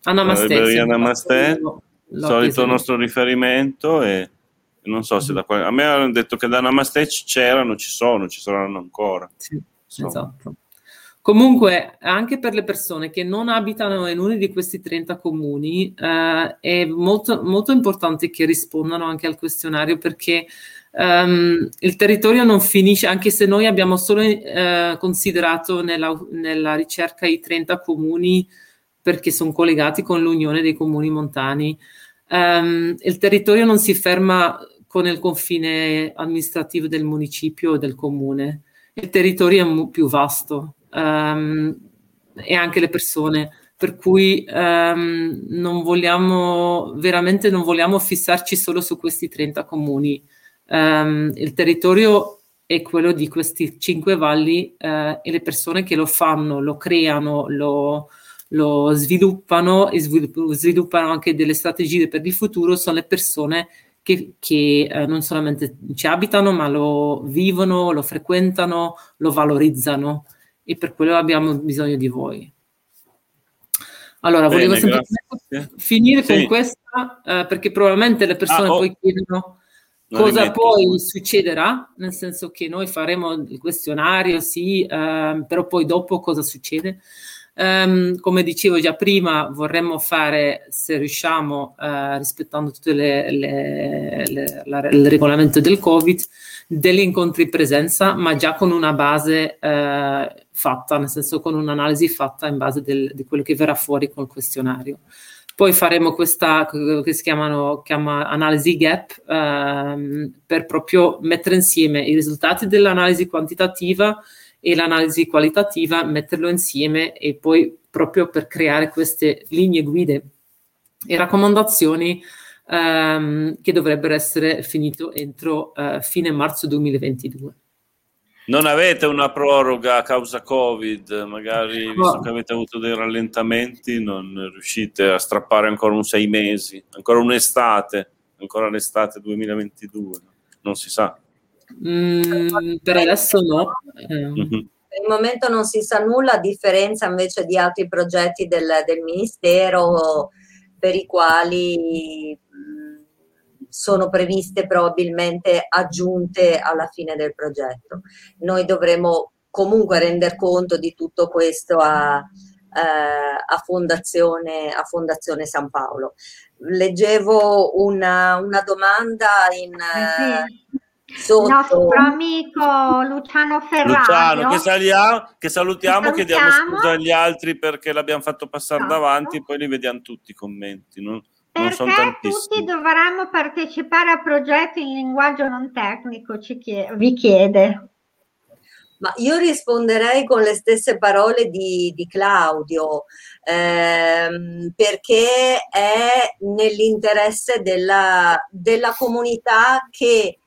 A Namaste. Sì, Namaste, solito nostro riferimento e non so se da qua... A me hanno detto che da Namaste c'erano, ci sono, ci saranno ancora. Sì, esatto. Comunque, anche per le persone che non abitano in uno di questi 30 comuni, eh, è molto, molto importante che rispondano anche al questionario perché Um, il territorio non finisce, anche se noi abbiamo solo uh, considerato nella, nella, ricerca i 30 comuni perché sono collegati con l'Unione dei Comuni Montani. Um, il territorio non si ferma con il confine amministrativo del municipio o del comune, il territorio è m- più vasto um, e anche le persone per cui um, non vogliamo veramente non vogliamo fissarci solo su questi 30 comuni um, il territorio è quello di questi cinque valli uh, e le persone che lo fanno, lo creano, lo, lo sviluppano e sviluppano anche delle strategie per il futuro sono le persone che, che eh, non solamente ci abitano, ma lo vivono, lo frequentano, lo valorizzano e per quello abbiamo bisogno di voi. Allora, Bene, volevo semplicemente finire sì. con questa, eh, perché probabilmente le persone ah, oh. poi chiedono Cosa poi succederà? Nel senso che noi faremo il questionario, sì, ehm, però poi dopo cosa succede? Um, come dicevo già prima, vorremmo fare, se riusciamo, uh, rispettando tutto il regolamento del Covid, degli incontri in presenza, ma già con una base uh, fatta, nel senso con un'analisi fatta in base del, di quello che verrà fuori col questionario. Poi faremo questa che si chiamano, chiama analisi gap ehm, per proprio mettere insieme i risultati dell'analisi quantitativa e l'analisi qualitativa, metterlo insieme e poi proprio per creare queste linee guide e raccomandazioni ehm, che dovrebbero essere finito entro eh, fine marzo 2022. Non avete una proroga a causa Covid, magari visto che avete avuto dei rallentamenti, non riuscite a strappare ancora un sei mesi, ancora un'estate, ancora l'estate 2022, non si sa. Mm, per adesso no. Mm-hmm. Per il momento non si sa nulla, a differenza invece di altri progetti del, del Ministero per i quali sono previste probabilmente aggiunte alla fine del progetto. Noi dovremo comunque render conto di tutto questo a, eh, a, Fondazione, a Fondazione San Paolo. Leggevo una, una domanda in... Eh Sotto. Il nostro amico Luciano Ferrario. Luciano, che, saliamo, che salutiamo, che chiediamo scusa agli altri perché l'abbiamo fatto passare esatto. davanti, poi li vediamo tutti i commenti. No? Perché tutti dovremmo partecipare a progetti in linguaggio non tecnico, chiede, vi chiede. Ma io risponderei con le stesse parole di, di Claudio, ehm, perché è nell'interesse della, della comunità che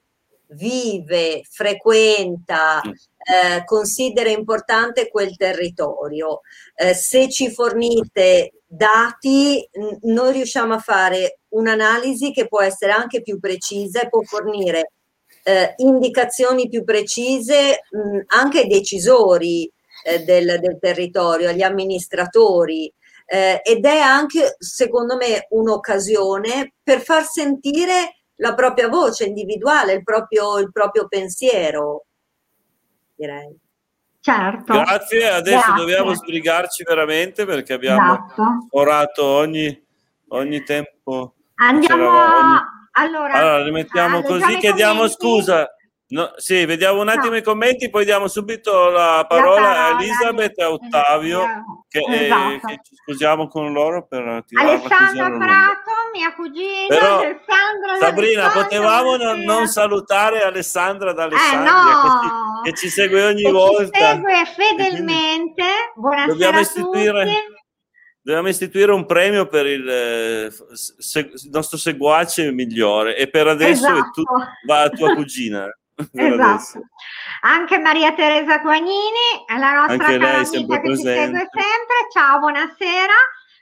vive, frequenta. Eh, considera importante quel territorio. Eh, se ci fornite dati, noi riusciamo a fare un'analisi che può essere anche più precisa e può fornire eh, indicazioni più precise mh, anche ai decisori eh, del, del, territorio, agli amministratori. Eh, ed è anche, secondo me, un'occasione per far sentire la propria voce individuale, il proprio, il proprio pensiero, direi. Certo. Grazie, adesso Grazie. dobbiamo sbrigarci veramente perché abbiamo esatto. orato ogni, ogni tempo. Andiamo ogni... allora, allora rimettiamo così, chiediamo scusa. No, sì, vediamo un attimo no. i commenti, poi diamo subito la parola, la parola a Elisabeth e a Ottavio, che, esatto. eh, che, ci scusiamo con loro per Alessandra Prato, mia cugina, Però, Alessandra Sabrina, potevamo non, non, salutare Alessandra da Alessandria, eh, no. che, ci, che, ci, segue ogni che volta. Ci segue fedelmente, buonasera dobbiamo istituire, Dobbiamo istituire un premio per il, eh, se, il nostro seguace migliore e per adesso esatto. tu, va a tua cugina. esatto. Anche Maria Teresa Guagnini, la nostra Anche cara amica che ci segue sempre. Ciao, buonasera.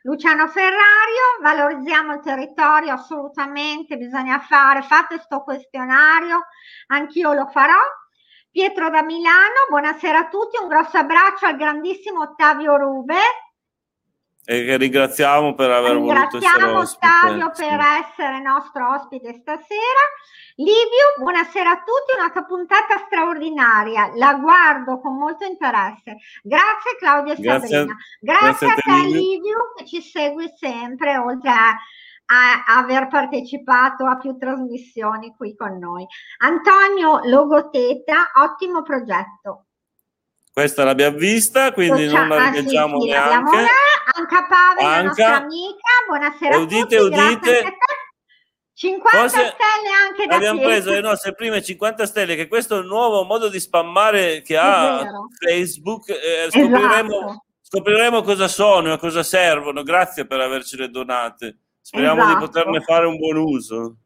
Luciano Ferrario, valorizziamo il territorio assolutamente, bisogna fare, fate sto questionario, anch'io lo farò. Pietro da Milano, buonasera a tutti, un grosso abbraccio al grandissimo Ottavio Rube, e che ringraziamo per aver voluto essere ospite. Ottavio per essere nostro ospite stasera. Livio, buonasera a tutti, una puntata straordinaria, la guardo con molto interesse. Grazie Claudia e grazie, Sabrina. Grazie, grazie a te, Livio. Livio che ci segui sempre, oltre a, aver partecipato a più trasmissioni qui con noi. Antonio Logoteta, ottimo progetto. Questa l'abbiamo vista, quindi non la rileggiamo ah, sì, sì, neanche. Anca Pavel, Anca. la nostra amica, buonasera udite, a tutti. Udite, 50 Forse stelle anche da abbiamo te. preso le nostre prime 50 stelle che questo è il nuovo modo di spammare che ha Facebook eh, scopriremo, esatto. scopriremo, cosa sono e cosa servono grazie per avercele donate speriamo esatto. di poterne fare un buon uso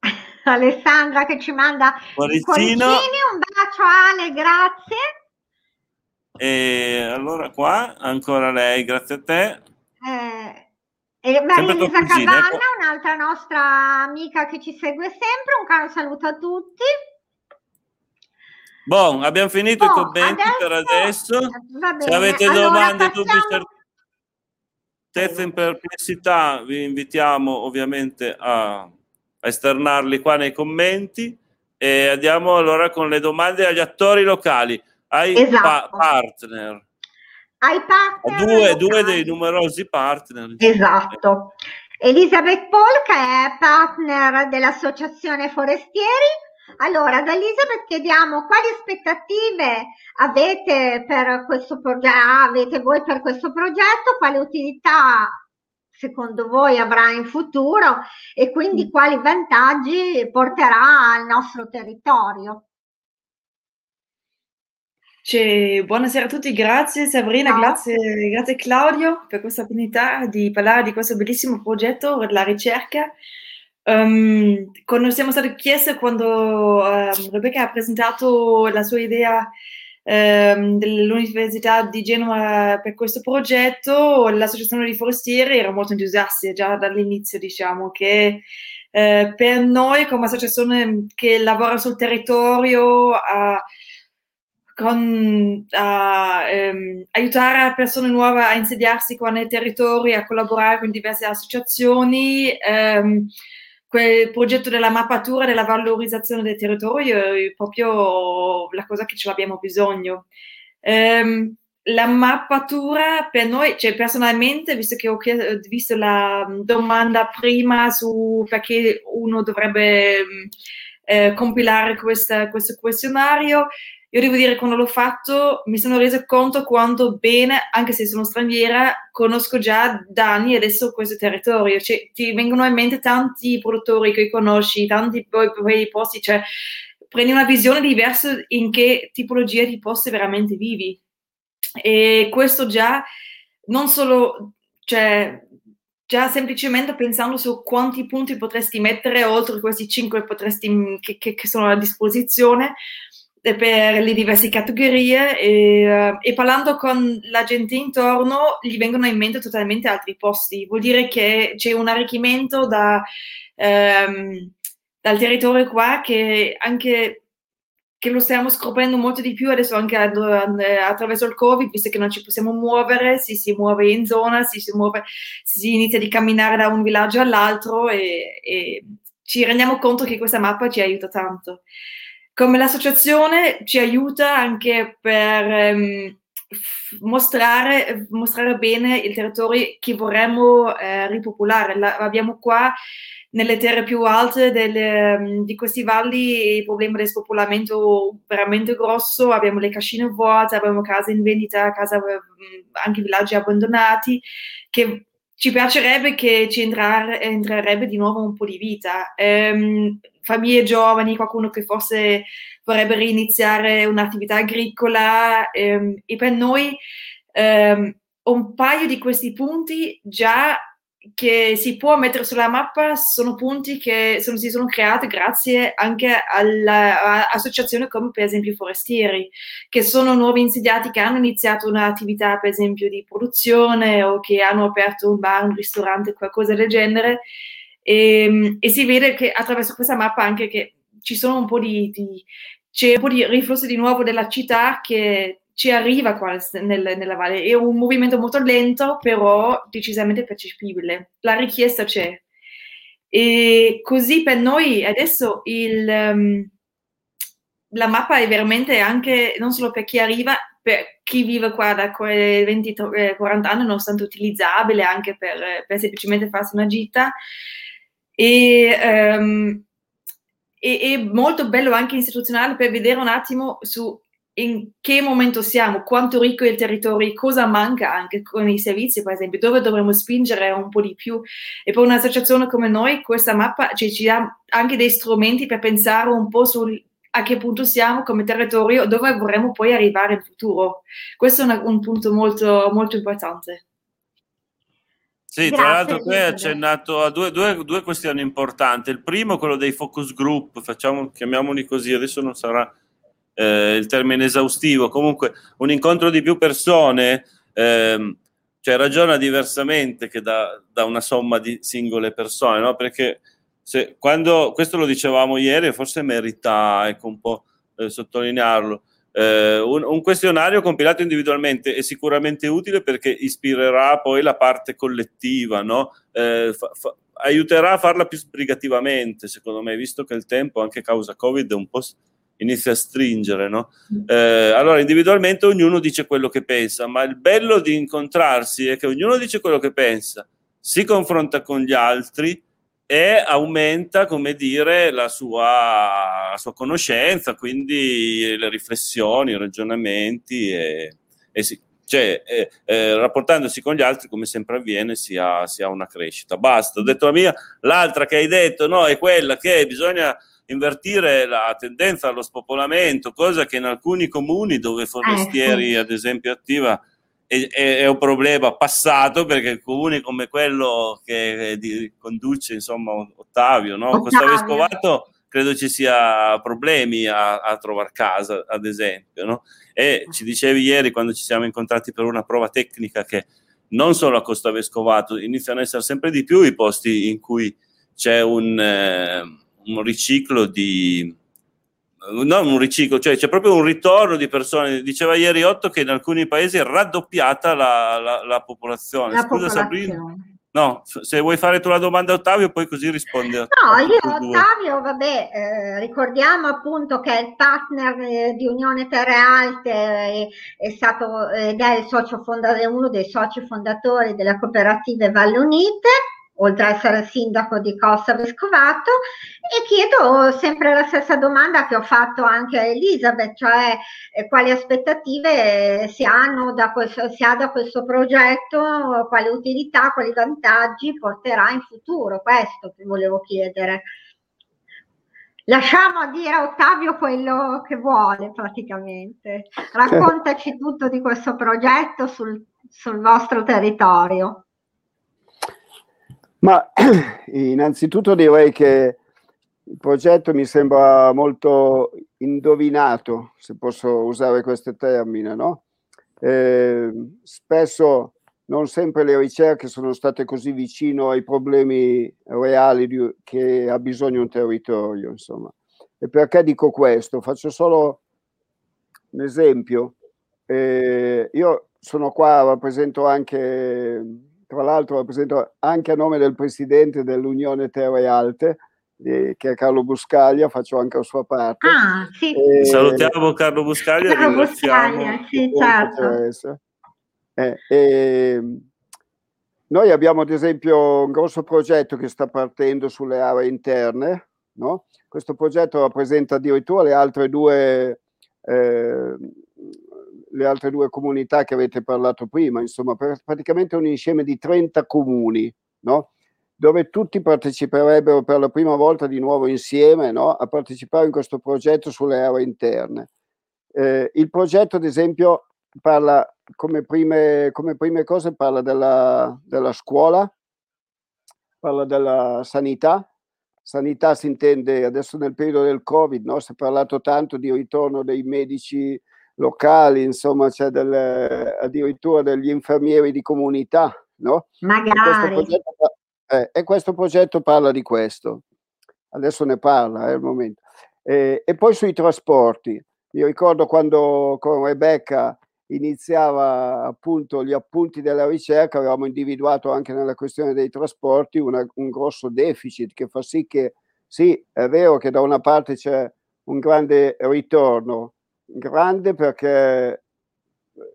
Alessandra che ci manda cuoricino. un bacio Ale, grazie. E allora qua ancora lei, grazie a te. Eh, e Maria Elisa Cavanna, ecco. un'altra nostra amica che ci segue sempre, un caro saluto a tutti. Bon, abbiamo finito bon, i commenti adesso, per adesso. Se avete allora, domande, dubbi, certezze, perplessità, vi invitiamo ovviamente a a esternarli qua nei commenti e andiamo allora con le domande agli attori locali, ai esatto. pa- partner. Ai partner. Due, due, dei numerosi partner. Esatto. Elisabeth che è partner dell'Associazione Forestieri, Allora, ad Elisabeth chiediamo quali aspettative avete per questo progetto, avete voi per questo progetto, quale utilità secondo voi avrà in futuro e quindi mm. quali vantaggi porterà al nostro territorio. Cioè, buonasera a tutti, grazie Sabrina, grazie, grazie, Claudio per questa opportunità di parlare di questo bellissimo progetto per la ricerca. Um, quando siamo stati chiesti, quando um, Rebecca ha presentato la sua idea um, dell'Università di Genova per questo progetto, l'associazione di forestieri era molto entusiasta già dall'inizio, diciamo che eh, per noi come associazione che lavora sul territorio a con, a ehm, aiutare persone nuove a insediarsi qua nei territori, a collaborare con diverse associazioni. Ehm, quel progetto della mappatura, della valorizzazione del territorio è proprio la cosa che ce l'abbiamo bisogno. Ehm, la mappatura per noi, cioè personalmente, visto che ho visto la domanda prima su perché uno dovrebbe eh, compilare questa, questo questionario, io devo dire, quando l'ho fatto, mi sono resa conto quanto bene, anche se sono straniera, conosco già da anni adesso questo territorio. Cioè, ti vengono in mente tanti produttori che conosci, tanti poi, poi posti, cioè prendi una visione diversa in che tipologia di posti veramente vivi. E questo già non solo, cioè, già semplicemente pensando su quanti punti potresti mettere oltre questi cinque potresti, che, che, che sono a disposizione, per le diverse categorie e, uh, e, parlando con la gente intorno gli vengono in mente totalmente altri posti. Vuol dire che c'è un arricchimento da, um, dal territorio qua che anche che lo stiamo scoprendo molto di più adesso anche attraverso il Covid, visto che non ci possiamo muovere, si, si muove in zona, si, si, muove, si inizia a camminare da un villaggio all'altro e, e ci rendiamo conto che questa mappa ci aiuta tanto come l'associazione ci aiuta anche per um, mostrare, mostrare, bene il territorio che vorremmo eh, ripopolare. La, abbiamo qua nelle terre più alte delle, um, di questi valli il problema del spopolamento veramente grosso, abbiamo le cascine vuote, abbiamo case in vendita, casa, anche villaggi abbandonati, che ci piacerebbe che ci entrar- entrerebbe di nuovo un po' di vita. Um, famiglie giovani, qualcuno che forse vorrebbe iniziare un'attività agricola um, e per noi um, un paio di questi punti già che si può mettere sulla mappa sono punti che sono, si sono creati grazie anche all'associazione come per esempio i forestieri, che sono nuovi insediati che hanno iniziato un'attività per esempio di produzione o che hanno aperto un bar, un ristorante, qualcosa del genere. E, ehm, e si vede che attraverso questa mappa anche che ci sono un po' di, di c'è un po' di riflusso di nuovo della città che ci arriva qua nel, nella valle. È un movimento molto lento, però decisamente percepibile. La richiesta c'è. E così per noi adesso il, um, la mappa è veramente anche non solo per chi arriva, per chi vive qua da 20-40 eh, anni, nonostante utilizzabile anche per, per semplicemente farsi una gita. E, um, è molto bello anche istituzionale per vedere un attimo su in che momento siamo, quanto ricco è il territorio, cosa manca anche con i servizi, per esempio, dove dovremmo spingere un po' di più. E per un'associazione come noi, questa mappa cioè, ci dà anche dei strumenti per pensare un po' su a che punto siamo come territorio, dove vorremmo poi arrivare in futuro. Questo è una, un punto molto, molto importante. Sì, Grazie, tra l'altro tu hai accennato a due, due, due, questioni importanti. Il primo, quello dei focus group, facciamo, chiamiamoli così, adesso non sarà eh, il termine esaustivo, comunque un incontro di più persone, ehm, cioè ragiona diversamente che da, da, una somma di singole persone, no? Perché se, quando, questo lo dicevamo ieri, forse merita ecco, un po' eh, sottolinearlo. Eh, un, un, questionario compilato individualmente è sicuramente utile perché ispirerà poi la parte collettiva, no? eh, fa, fa, aiuterà a farla più sbrigativamente, secondo me, visto che il tempo, anche causa Covid, un po' inizia a stringere, no? Mm. Eh, allora, individualmente ognuno dice quello che pensa, ma il bello di incontrarsi è che ognuno dice quello che pensa, si confronta con gli altri e aumenta, come dire, la sua, la sua conoscenza, quindi le riflessioni, i ragionamenti e, e si, cioè, eh, eh, rapportandosi con gli altri, come sempre avviene, si ha, si ha, una crescita. Basta, ho detto la mia. L'altra che hai detto no, è quella che bisogna invertire la tendenza allo spopolamento, cosa che in alcuni comuni dove Forestieri, ad esempio, attiva, è, è, un problema passato perché comuni come quello che di, conduce insomma Ottavio, no? Ottavio. Costa Vescovato credo ci sia problemi a, a trovare casa, ad esempio, no? E ci dicevi ieri quando ci siamo incontrati per una prova tecnica che non solo a Costa Vescovato iniziano ad essere sempre di più i posti in cui c'è un, eh, un riciclo di, non un riciclo, cioè c'è proprio un ritorno di persone. Diceva ieri Otto che in alcuni paesi è raddoppiata la, la, la popolazione. La Scusa popolazione. Sabrina. No, se vuoi fare tu la domanda a Ottavio, poi così rispondi. No, io Ottavio, vabbè, eh, ricordiamo appunto che è il partner eh, di Unione Terre Alte, è, è stato ed è il socio fondatore, uno dei soci fondatori delle cooperative Valle Unite oltre ad essere sindaco di Costa Vescovato, e chiedo sempre la stessa domanda che ho fatto anche a Elisabeth, cioè eh, quali aspettative si, hanno da questo, si ha da questo progetto, quali utilità, quali vantaggi porterà in futuro, questo che volevo chiedere. Lasciamo dire a Ottavio quello che vuole praticamente. Raccontaci tutto di questo progetto sul, sul vostro territorio. Ma innanzitutto direi che il progetto mi sembra molto indovinato, se posso usare questo termine, no? Eh, spesso non sempre le ricerche sono state così vicino ai problemi reali di, che ha bisogno un territorio, insomma. E perché dico questo? Faccio solo un esempio. Eh, io sono qua, rappresento anche tra l'altro rappresento anche a nome del presidente dell'Unione Terre Alte, eh, che è Carlo Buscaglia, faccio anche la sua parte. Ah, sì. E... Salutiamo Carlo Buscaglia. Carlo Buscaglia, sì, certo. Eh, e... Noi abbiamo ad esempio un grosso progetto che sta partendo sulle aree interne, no? Questo progetto rappresenta addirittura le altre due eh, le altre due comunità che avete parlato prima, insomma, praticamente un insieme di 30 comuni, no? dove tutti parteciperebbero per la prima volta di nuovo insieme no? a partecipare in questo progetto sulle aree interne. Eh, il progetto, ad esempio, parla come prime, come prime cose, parla della, della scuola, parla della sanità, sanità si intende adesso nel periodo del Covid, no? si è parlato tanto di ritorno dei medici locali, insomma c'è del, addirittura degli infermieri di comunità, no? Magari. E questo, eh, e questo progetto parla di questo. Adesso ne parla, è il momento. Eh, e poi sui trasporti. Io ricordo quando con Rebecca iniziava appunto gli appunti della ricerca, avevamo individuato anche nella questione dei trasporti una, un grosso deficit che fa sì che, sì, è vero che da una parte c'è un grande ritorno, grande perché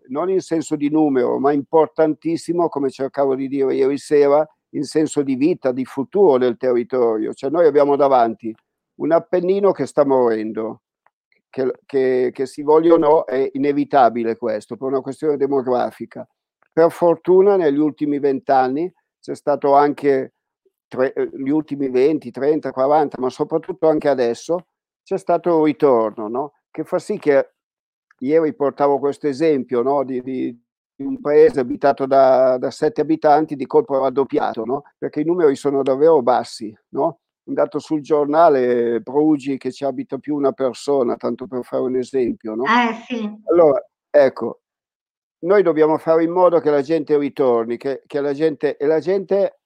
non in senso di numero, ma importantissimo, come cercavo di dire ieri sera, in senso di vita, di futuro del territorio. Cioè noi abbiamo davanti un Appennino che sta morendo, che, che, che si voglia o no, è inevitabile questo per una questione demografica. Per fortuna negli ultimi vent'anni c'è stato anche, tre, gli ultimi 20, 30, 40, ma soprattutto anche adesso, c'è stato un ritorno, no? Che fa sì che ieri portavo questo esempio no, di, di, un paese abitato da, da sette abitanti di colpo raddoppiato, no? perché i numeri sono davvero bassi. No? Andato sul giornale Brugi che ci abita più una persona, tanto per fare un esempio. No? Eh, sì. Allora, ecco, noi dobbiamo fare in modo che la gente ritorni, che, che la gente, e la gente,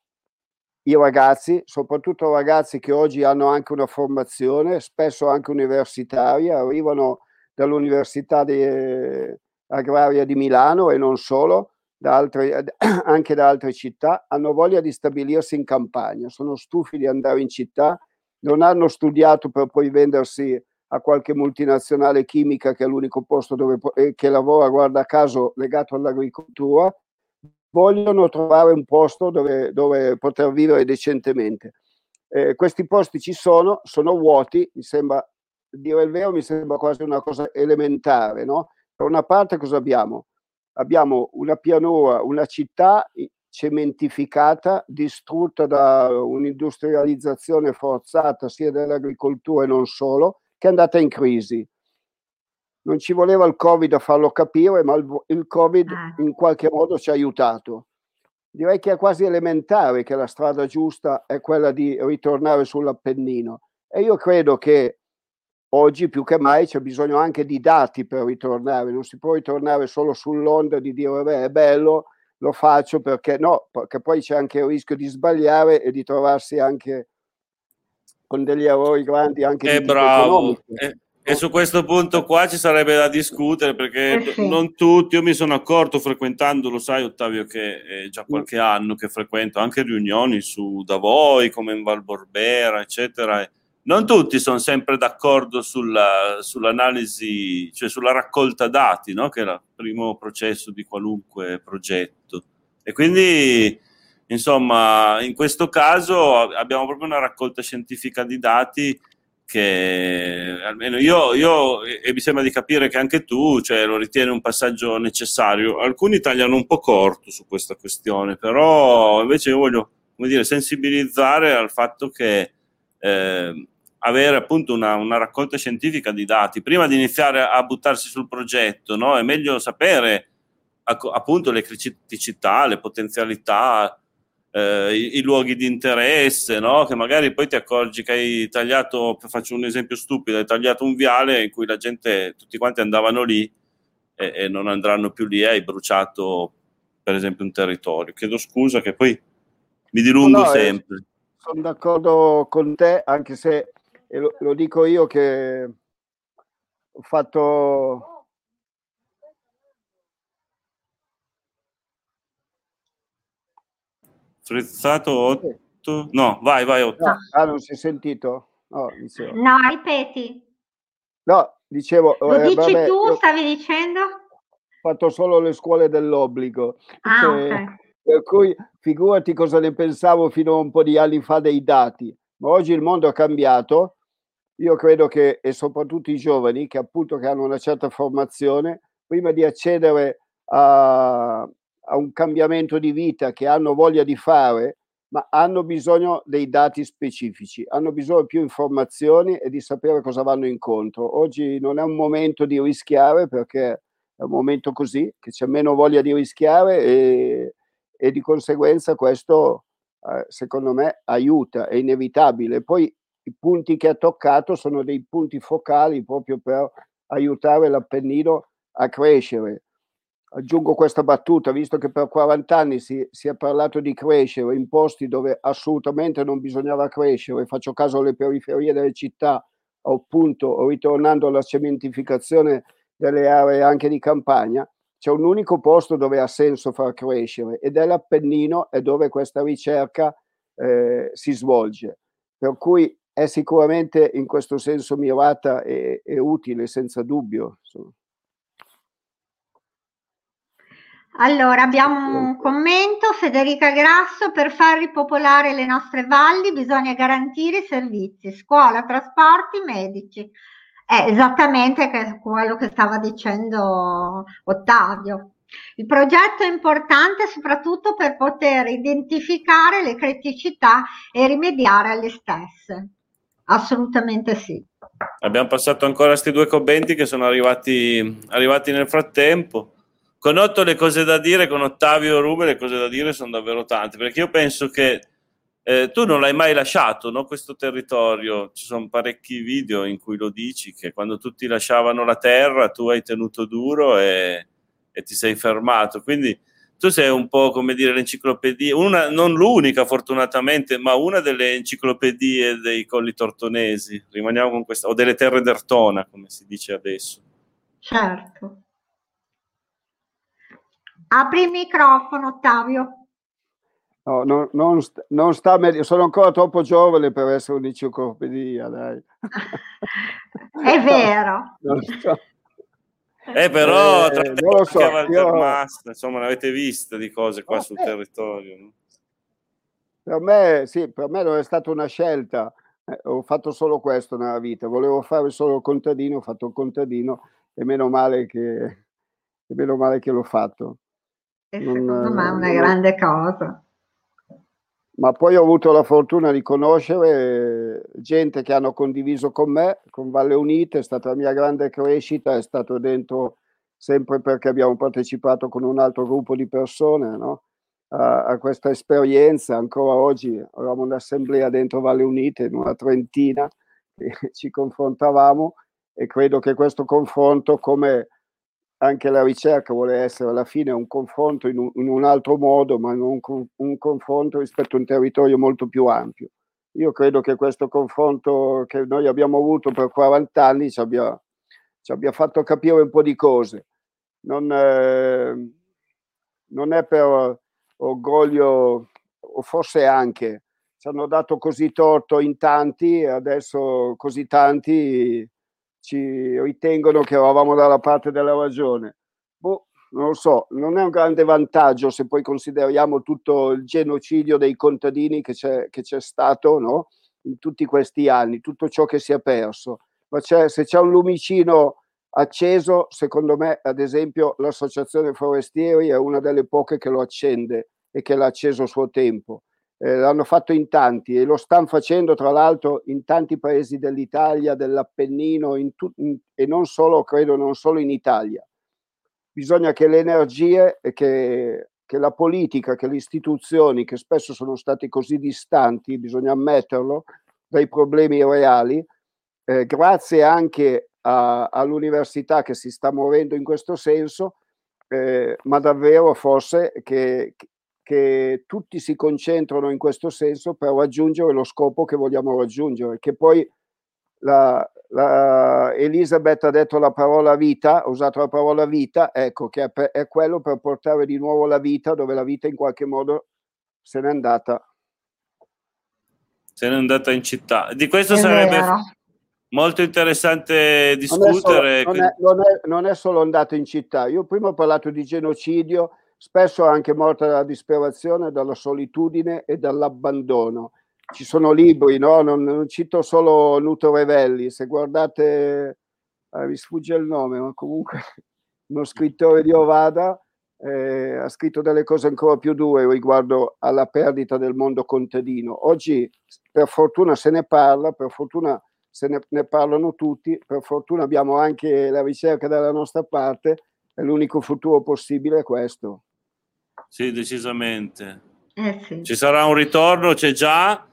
i ragazzi, soprattutto ragazzi che oggi hanno anche una formazione, spesso anche universitaria, arrivano dall'Università di, eh, Agraria di Milano e non solo, da altre, anche da altre città, hanno voglia di stabilirsi in campagna, sono stufi di andare in città, non hanno studiato per poi vendersi a qualche multinazionale chimica che è l'unico posto dove eh, che lavora, guarda caso, legato all'agricoltura, vogliono trovare un posto dove, dove poter vivere decentemente. eh, questi posti ci sono, sono vuoti, mi sembra, dire il vero, mi sembra quasi una cosa elementare, no? Per una parte cosa abbiamo? Abbiamo una pianura, una città cementificata, distrutta da un'industrializzazione forzata sia dell'agricoltura e non solo, che è andata in crisi. Non ci voleva il Covid a farlo capire, ma il, il Covid ah. in qualche modo ci ha aiutato. Direi che è quasi elementare che la strada giusta è quella di ritornare sull'Appennino. E io credo che oggi più che mai c'è bisogno anche di dati per ritornare, non si può ritornare solo sull'onda di dire vabbè è bello, lo faccio perché no, perché poi c'è anche il rischio di sbagliare e di trovarsi anche con degli errori grandi anche di bravo. Eh, e su questo punto qua ci sarebbe da discutere perché eh sì. non tutti, io mi sono accorto frequentando, lo sai Ottavio che è già qualche mm. anno che frequento anche riunioni su da voi come in Val Borbera eccetera non tutti sono sempre d'accordo sulla, sull'analisi, cioè sulla raccolta dati, no? che è il primo processo di qualunque progetto. E quindi, insomma, in questo caso abbiamo proprio una raccolta scientifica di dati che almeno io, io, e mi sembra di capire che anche tu cioè, lo ritieni un passaggio necessario. Alcuni tagliano un po' corto su questa questione, però invece io voglio dire, sensibilizzare al fatto che eh, avere appunto una, una, raccolta scientifica di dati prima di iniziare a buttarsi sul progetto, no? È meglio sapere appunto le criticità, le potenzialità, eh, i, i, luoghi di interesse, no? Che magari poi ti accorgi che hai tagliato, faccio un esempio stupido, hai tagliato un viale in cui la gente, tutti quanti andavano lì e, e non andranno più lì hai bruciato per esempio un territorio. Chiedo scusa che poi mi dilungo no, no, eh, sempre. Sono d'accordo con te, anche se lo, lo dico io che ho fatto frizzato 8 no vai vai 8 no. ah non si è sentito? No, no ripeti. No dicevo lo eh, dici vabbè, tu stavi dicendo? Ho fatto solo le scuole dell'obbligo. Ah, eh, okay. per cui figurati cosa ne pensavo fino a un po' di anni fa dei dati. Ma oggi il mondo è cambiato. Io credo che, e soprattutto i giovani, che appunto che hanno una certa formazione, prima di accedere a, a un cambiamento di vita che hanno voglia di fare, ma hanno bisogno dei dati specifici, hanno bisogno di più informazioni e di sapere cosa vanno incontro. Oggi non è un momento di rischiare perché è un momento così, che c'è meno voglia di rischiare e, e di conseguenza questo eh, secondo me aiuta, è inevitabile. Poi i punti che ha toccato sono dei punti focali proprio per aiutare l'Appennino a crescere. Aggiungo questa battuta, visto che per 40 anni si, si, è parlato di crescere in posti dove assolutamente non bisognava crescere, faccio caso alle periferie delle città, appunto ritornando alla cementificazione delle aree anche di campagna, c'è un unico posto dove ha senso far crescere ed è l'Appennino e dove questa ricerca eh, si svolge. Per cui è sicuramente in questo senso mirata e, e utile, senza dubbio. Allora, abbiamo un commento, Federica Grasso, per far ripopolare le nostre valli bisogna garantire i servizi, scuola, trasporti, medici. È esattamente quello che stava dicendo Ottavio. Il progetto è importante soprattutto per poter identificare le criticità e rimediare alle stesse. Assolutamente sì. Abbiamo passato ancora questi due commenti che sono arrivati, arrivati nel frattempo. Con Otto le cose da dire, con Ottavio Rube le cose da dire sono davvero tante, perché io penso che eh, tu non l'hai mai lasciato, no? questo territorio. Ci sono parecchi video in cui lo dici, che quando tutti lasciavano la terra tu hai tenuto duro e, e ti sei fermato. Quindi tu sei un po' come dire l'enciclopedia, una, non l'unica fortunatamente, ma una delle enciclopedie dei colli tortonesi, rimaniamo con questa, o delle terre d'Ertona, come si dice adesso. Certo. Apri il microfono, Ottavio. No, no, non, sta, non sta meglio, sono ancora troppo giovane per essere un'enciclopedia, dai. È vero. No, eh, però eh, tra te non lo so, io... Master, insomma, ne avete viste di cose qua oh, sul eh. territorio. No? Per me, sì, per me non è stata una scelta, eh, ho fatto solo questo nella vita, volevo fare solo il contadino, ho fatto il contadino e meno male che, e meno male che l'ho fatto. Secondo me è una non... grande cosa. Ma poi ho avuto la fortuna di conoscere gente che hanno condiviso con me, con Valle Unite, è stata la mia grande crescita, è stato dentro sempre perché abbiamo partecipato con un altro gruppo di persone, no? a, a, questa esperienza. Ancora oggi avevamo un'assemblea dentro Valle Unite, in una trentina, e ci confrontavamo e credo che questo confronto, come anche la ricerca vuole essere alla fine un confronto in un, in un altro modo, ma non un, un confronto rispetto a un territorio molto più ampio. Io credo che questo confronto che noi abbiamo avuto per 40 anni ci abbia, ci abbia fatto capire un po' di cose. Non, eh, non è per orgoglio, o forse anche, ci hanno dato così torto in tanti e adesso così tanti ci ritengono che eravamo dalla parte della ragione. Boh, non lo so, non è un grande vantaggio se poi consideriamo tutto il genocidio dei contadini che c'è, che c'è stato no? in tutti questi anni, tutto ciò che si è perso. Ma c'è, se c'è un lumicino acceso, secondo me, ad esempio, l'associazione forestieri è una delle poche che lo accende e che l'ha acceso a suo tempo. Eh, l'hanno fatto in tanti e lo stanno facendo tra l'altro in tanti paesi dell'Italia, dell'Appennino in tu- in, e non solo, credo, non solo in Italia. Bisogna che le energie che, che la politica, che le istituzioni, che spesso sono state così distanti, bisogna ammetterlo, dai problemi reali, eh, grazie anche a, all'università che si sta muovendo in questo senso, eh, ma davvero forse che, che tutti si concentrano in questo senso per raggiungere lo scopo che vogliamo raggiungere, che poi la, la Elisabeth ha detto la parola vita, ha usato la parola vita, ecco che è, per, è, quello per portare di nuovo la vita dove la vita in qualche modo se n'è andata. Se n'è andata in città. Di questo è sarebbe vero molto interessante discutere. Non è, solo, non, è, non, è, non è, solo andato in città. Io prima ho parlato di genocidio, spesso anche morta dalla disperazione, dalla solitudine e dall'abbandono. Ci sono libri, no? non, non cito solo Nuto Revelli, se guardate, eh, mi sfugge il nome, ma comunque uno scrittore di Ovada eh, ha scritto delle cose ancora più dure riguardo alla perdita del mondo contadino. Oggi per fortuna se ne parla, per fortuna se ne, ne, parlano tutti, per fortuna abbiamo anche la ricerca dalla nostra parte e l'unico futuro possibile è questo. Sì, decisamente. Eh sì. Ci sarà un ritorno, c'è già,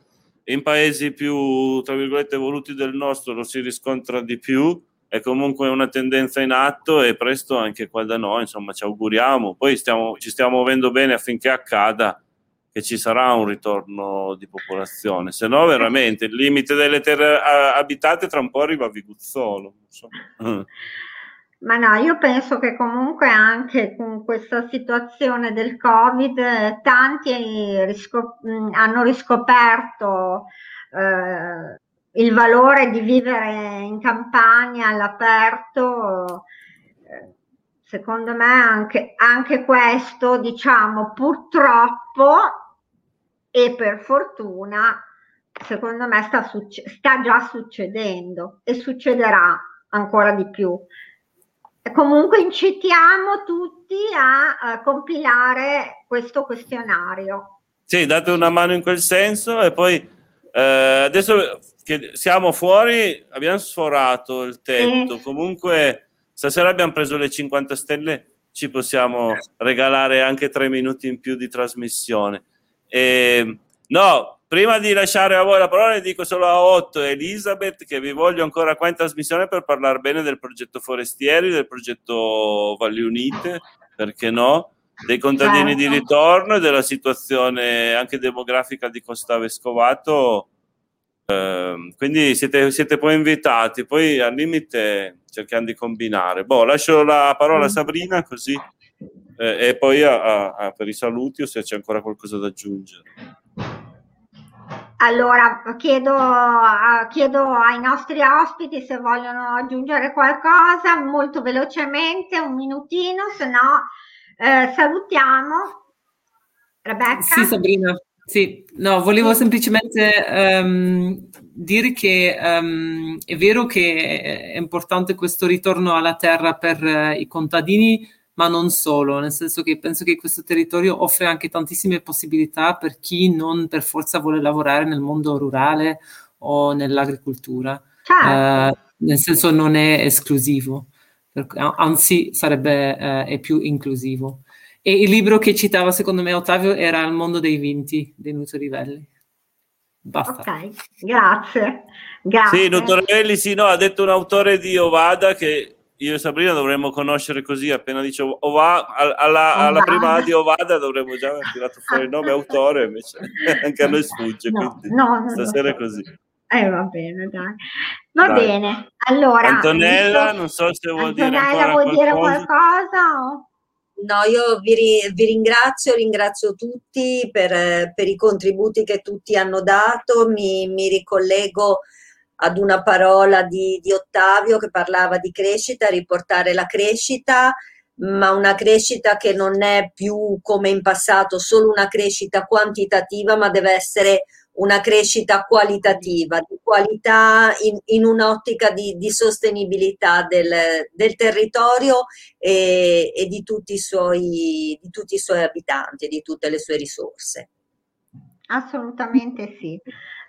in paesi più, tra virgolette, evoluti del nostro lo si riscontra di più, è comunque una tendenza in atto e presto anche qua da noi, insomma, ci auguriamo. Poi stiamo, ci stiamo muovendo bene affinché accada che ci sarà un ritorno di popolazione, se no veramente il limite delle terre abitate tra un po' arriva a Viguzzolo. So. Ma no, io penso che comunque anche con questa situazione del Covid tanti riscop- hanno riscoperto eh, il valore di vivere in campagna all'aperto. secondo me anche, anche questo, diciamo, purtroppo e per fortuna, secondo me, sta, succe- sta già succedendo e succederà ancora di più. Comunque incitiamo tutti a, a compilare questo questionario. Sì, date una mano in quel senso e poi eh, adesso che siamo fuori abbiamo sforato il tetto, eh. comunque stasera abbiamo preso le 50 stelle, ci possiamo regalare anche tre minuti in più di trasmissione. E, no, prima di lasciare a voi la parola, dico solo a Otto e Elisabeth che vi voglio ancora qua in trasmissione per parlare bene del progetto Forestieri, del progetto Valli Unite, perché no? Dei contadini certo. di ritorno e della situazione anche demografica di Costa Vescovato. Eh, quindi siete, siete, poi invitati, poi al limite cerchiamo di combinare. Boh, lascio la parola a mm. Sabrina così eh, e poi a, a, per i saluti o se c'è ancora qualcosa da aggiungere. Allora, chiedo, uh, chiedo, ai nostri ospiti se vogliono aggiungere qualcosa molto velocemente, un minutino, se no eh, salutiamo. Rebecca? Sì, Sabrina. Sì, no, volevo semplicemente um, dire che um, è vero che è importante questo ritorno alla terra per uh, i contadini, ma non solo, nel senso che penso che questo territorio offre anche tantissime possibilità per chi non per forza vuole lavorare nel mondo rurale o nell'agricoltura. Certo. Uh, nel senso non è esclusivo, anzi sarebbe uh, è più inclusivo. E il libro che citava secondo me Ottavio era Il mondo dei vinti dei Nutorivelli. Basta. Ok, grazie. grazie. Sì, Nutorivelli sì, no, ha detto un autore di Ovada che io e Sabrina dovremmo conoscere così, appena dice Ova, alla, alla prima di Ovada dovremmo già aver tirato fuori il nome autore, invece anche a noi sfugge, no, no, no, stasera è così. Eh, va bene, dai. Va dai. bene. Allora, Antonella, non so se vuol Antonella dire vuol dire qualcosa? No, io vi, vi, ringrazio, ringrazio tutti per, per, i contributi che tutti hanno dato, mi, mi ricollego ad una parola di, di, Ottavio che parlava di crescita, riportare la crescita, ma una crescita che non è più come in passato solo una crescita quantitativa, ma deve essere una crescita qualitativa, di qualità in, in un'ottica di, di sostenibilità del, del territorio e, e di, tutti suoi, di, tutti i suoi, abitanti di tutte le sue risorse. Assolutamente sì.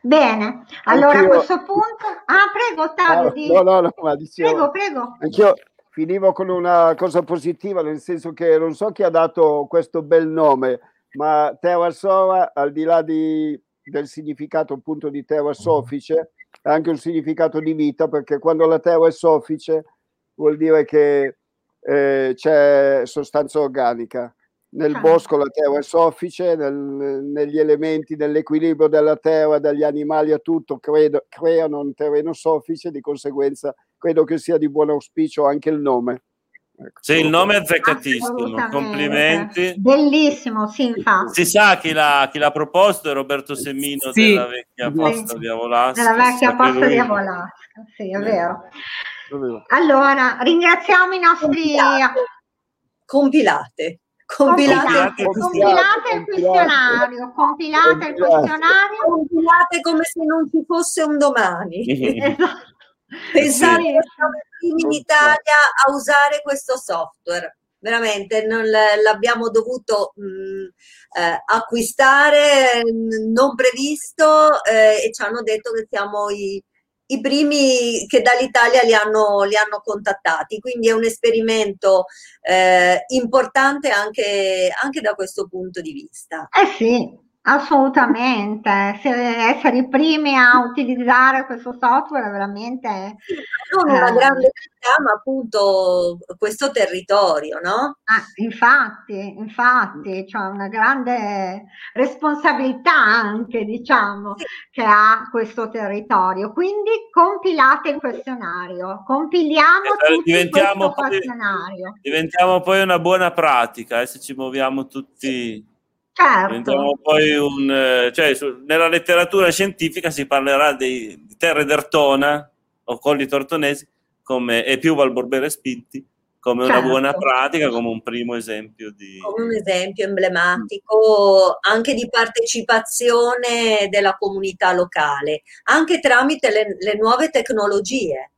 Bene, allora anch'io... a questo punto... Ah, prego Ottavio. Ah. No, no, no, ma dicevo... Prego, prego. Anch'io finivo con una cosa positiva, nel senso che non so chi ha dato questo bel nome, ma Terra Sora, al di là di del significato appunto di terra soffice, ha anche un significato di vita, perché quando la terra è soffice vuol dire che eh, c'è sostanza organica. Nel ah. bosco la terra è soffice, nel, negli elementi, nell'equilibrio della terra, dagli animali a tutto, credo, creano un terreno soffice, di conseguenza credo che sia di buon auspicio anche il nome. Ecco. Sì, il nome è azzeccatissimo, complimenti. Bellissimo, sì, infatti. Si sa chi l'ha, chi l'ha proposto, è Roberto Semino sì. della vecchia posta sì. di Avolasca. Della vecchia posta di Avolasca, sì, è vero. Allora, ringraziamo i nostri... Compilate. Compilate, compilate, compilate il questionario, compilate il questionario. Compilate come se non ci fosse un domani. esatto. Pensate sì. siamo i primi in Italia a usare questo software. Veramente non l'abbiamo dovuto mh, eh, acquistare, non previsto, eh, e ci hanno detto che siamo i, i primi che dall'Italia li hanno, li hanno, contattati, quindi è un esperimento eh, importante anche, anche, da questo punto di vista. Eh sì, Assolutamente, se essere i primi a utilizzare questo software veramente... Sì, non una eh, grande città, ma appunto questo territorio, no? Ah, infatti, infatti, c'è una grande responsabilità anche, diciamo, sì. che ha questo territorio. Quindi compilate il questionario, compiliamo eh, tutti diventiamo poi, questionario. Diventiamo poi una buona pratica, eh, se ci muoviamo tutti... Sì Certo. Poi un, eh, cioè, su, nella letteratura scientifica si parlerà di, di terre d'Ertona o colli tortonesi come, e più Valborbere Spinti come certo. una buona pratica, come un primo esempio di... Come un esempio emblematico anche di partecipazione della comunità locale, anche tramite le, le nuove tecnologie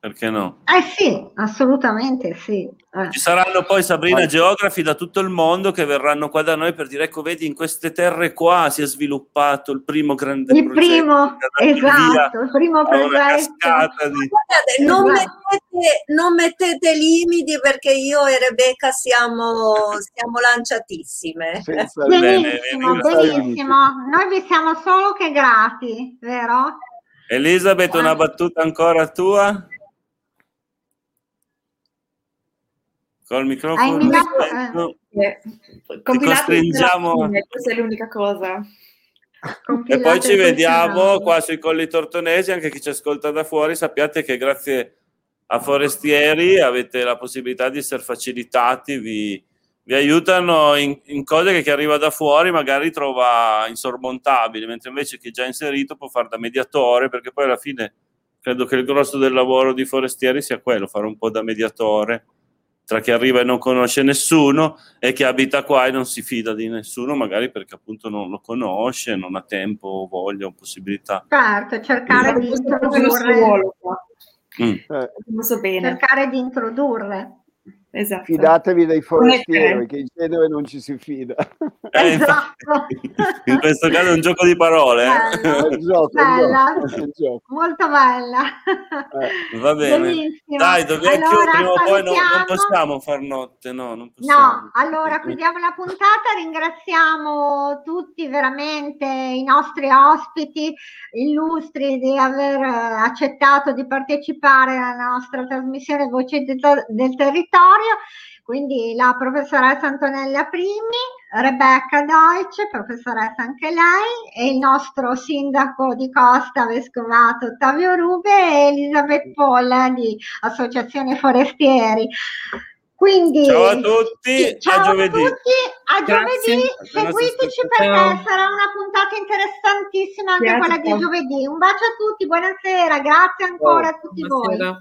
perché no? Eh sì, assolutamente sì. Eh. Ci saranno poi Sabrina geografi da tutto il mondo che verranno qua da noi per dire ecco vedi in queste terre qua si è sviluppato il primo grande il progetto. Primo, esatto, il primo progetto. Di... Guardate, non, esatto. mettete, non, mettete, limiti perché io e Rebecca siamo, siamo lanciatissime. Senza benissimo, bene, benissimo. Noi vi siamo solo che grati, vero? Elisabeth, una battuta ancora tua? Col microfono spento, eh, costringiamo. questa è l'unica cosa. E poi ci vediamo qua sui colli tortonesi anche chi ci ascolta da fuori sappiate che grazie a forestieri avete la possibilità di essere facilitati vi, vi aiutano in, in, cose che chi arriva da fuori magari trova insormontabili mentre invece chi è già inserito può fare da mediatore perché poi alla fine credo che il grosso del lavoro di forestieri sia quello fare un po' da mediatore tra chi arriva e non conosce nessuno e chi abita qua e non si fida di nessuno, magari perché appunto non lo conosce, non ha tempo, voglia o possibilità. Certo, cercare di introdurre. Mm. Eh. Cercare di introdurre. Esatto. fidatevi dei forestieri, che in genere non ci si fida. Eh, Esatto. In questo caso è un gioco di parole. eh. Bello. Gioco, Bella. gioco. Molto bella. Eh. Va bene. Benissimo. Dai, dobbiamo Allora, chiudere, prima o poi non, non possiamo far notte, no, non possiamo. No, allora chiudiamo la puntata, ringraziamo tutti veramente i nostri ospiti illustri di aver eh, accettato di partecipare alla nostra trasmissione Voci del, del Territorio, quindi la professoressa Antonella Primi, Rebecca Deutsch, professoressa anche lei, e il nostro sindaco di Costa Vescovato Ottavio Rube e Elisabeth Polla di Associazione Forestieri. Quindi, Ciao a tutti, sì, ciao a giovedì. tutti, a giovedì, seguiteci perché Ciao. sarà una puntata interessantissima anche Grazie. quella di giovedì. Un bacio a tutti, buonasera, grazie ancora a tutti voi. Buonasera.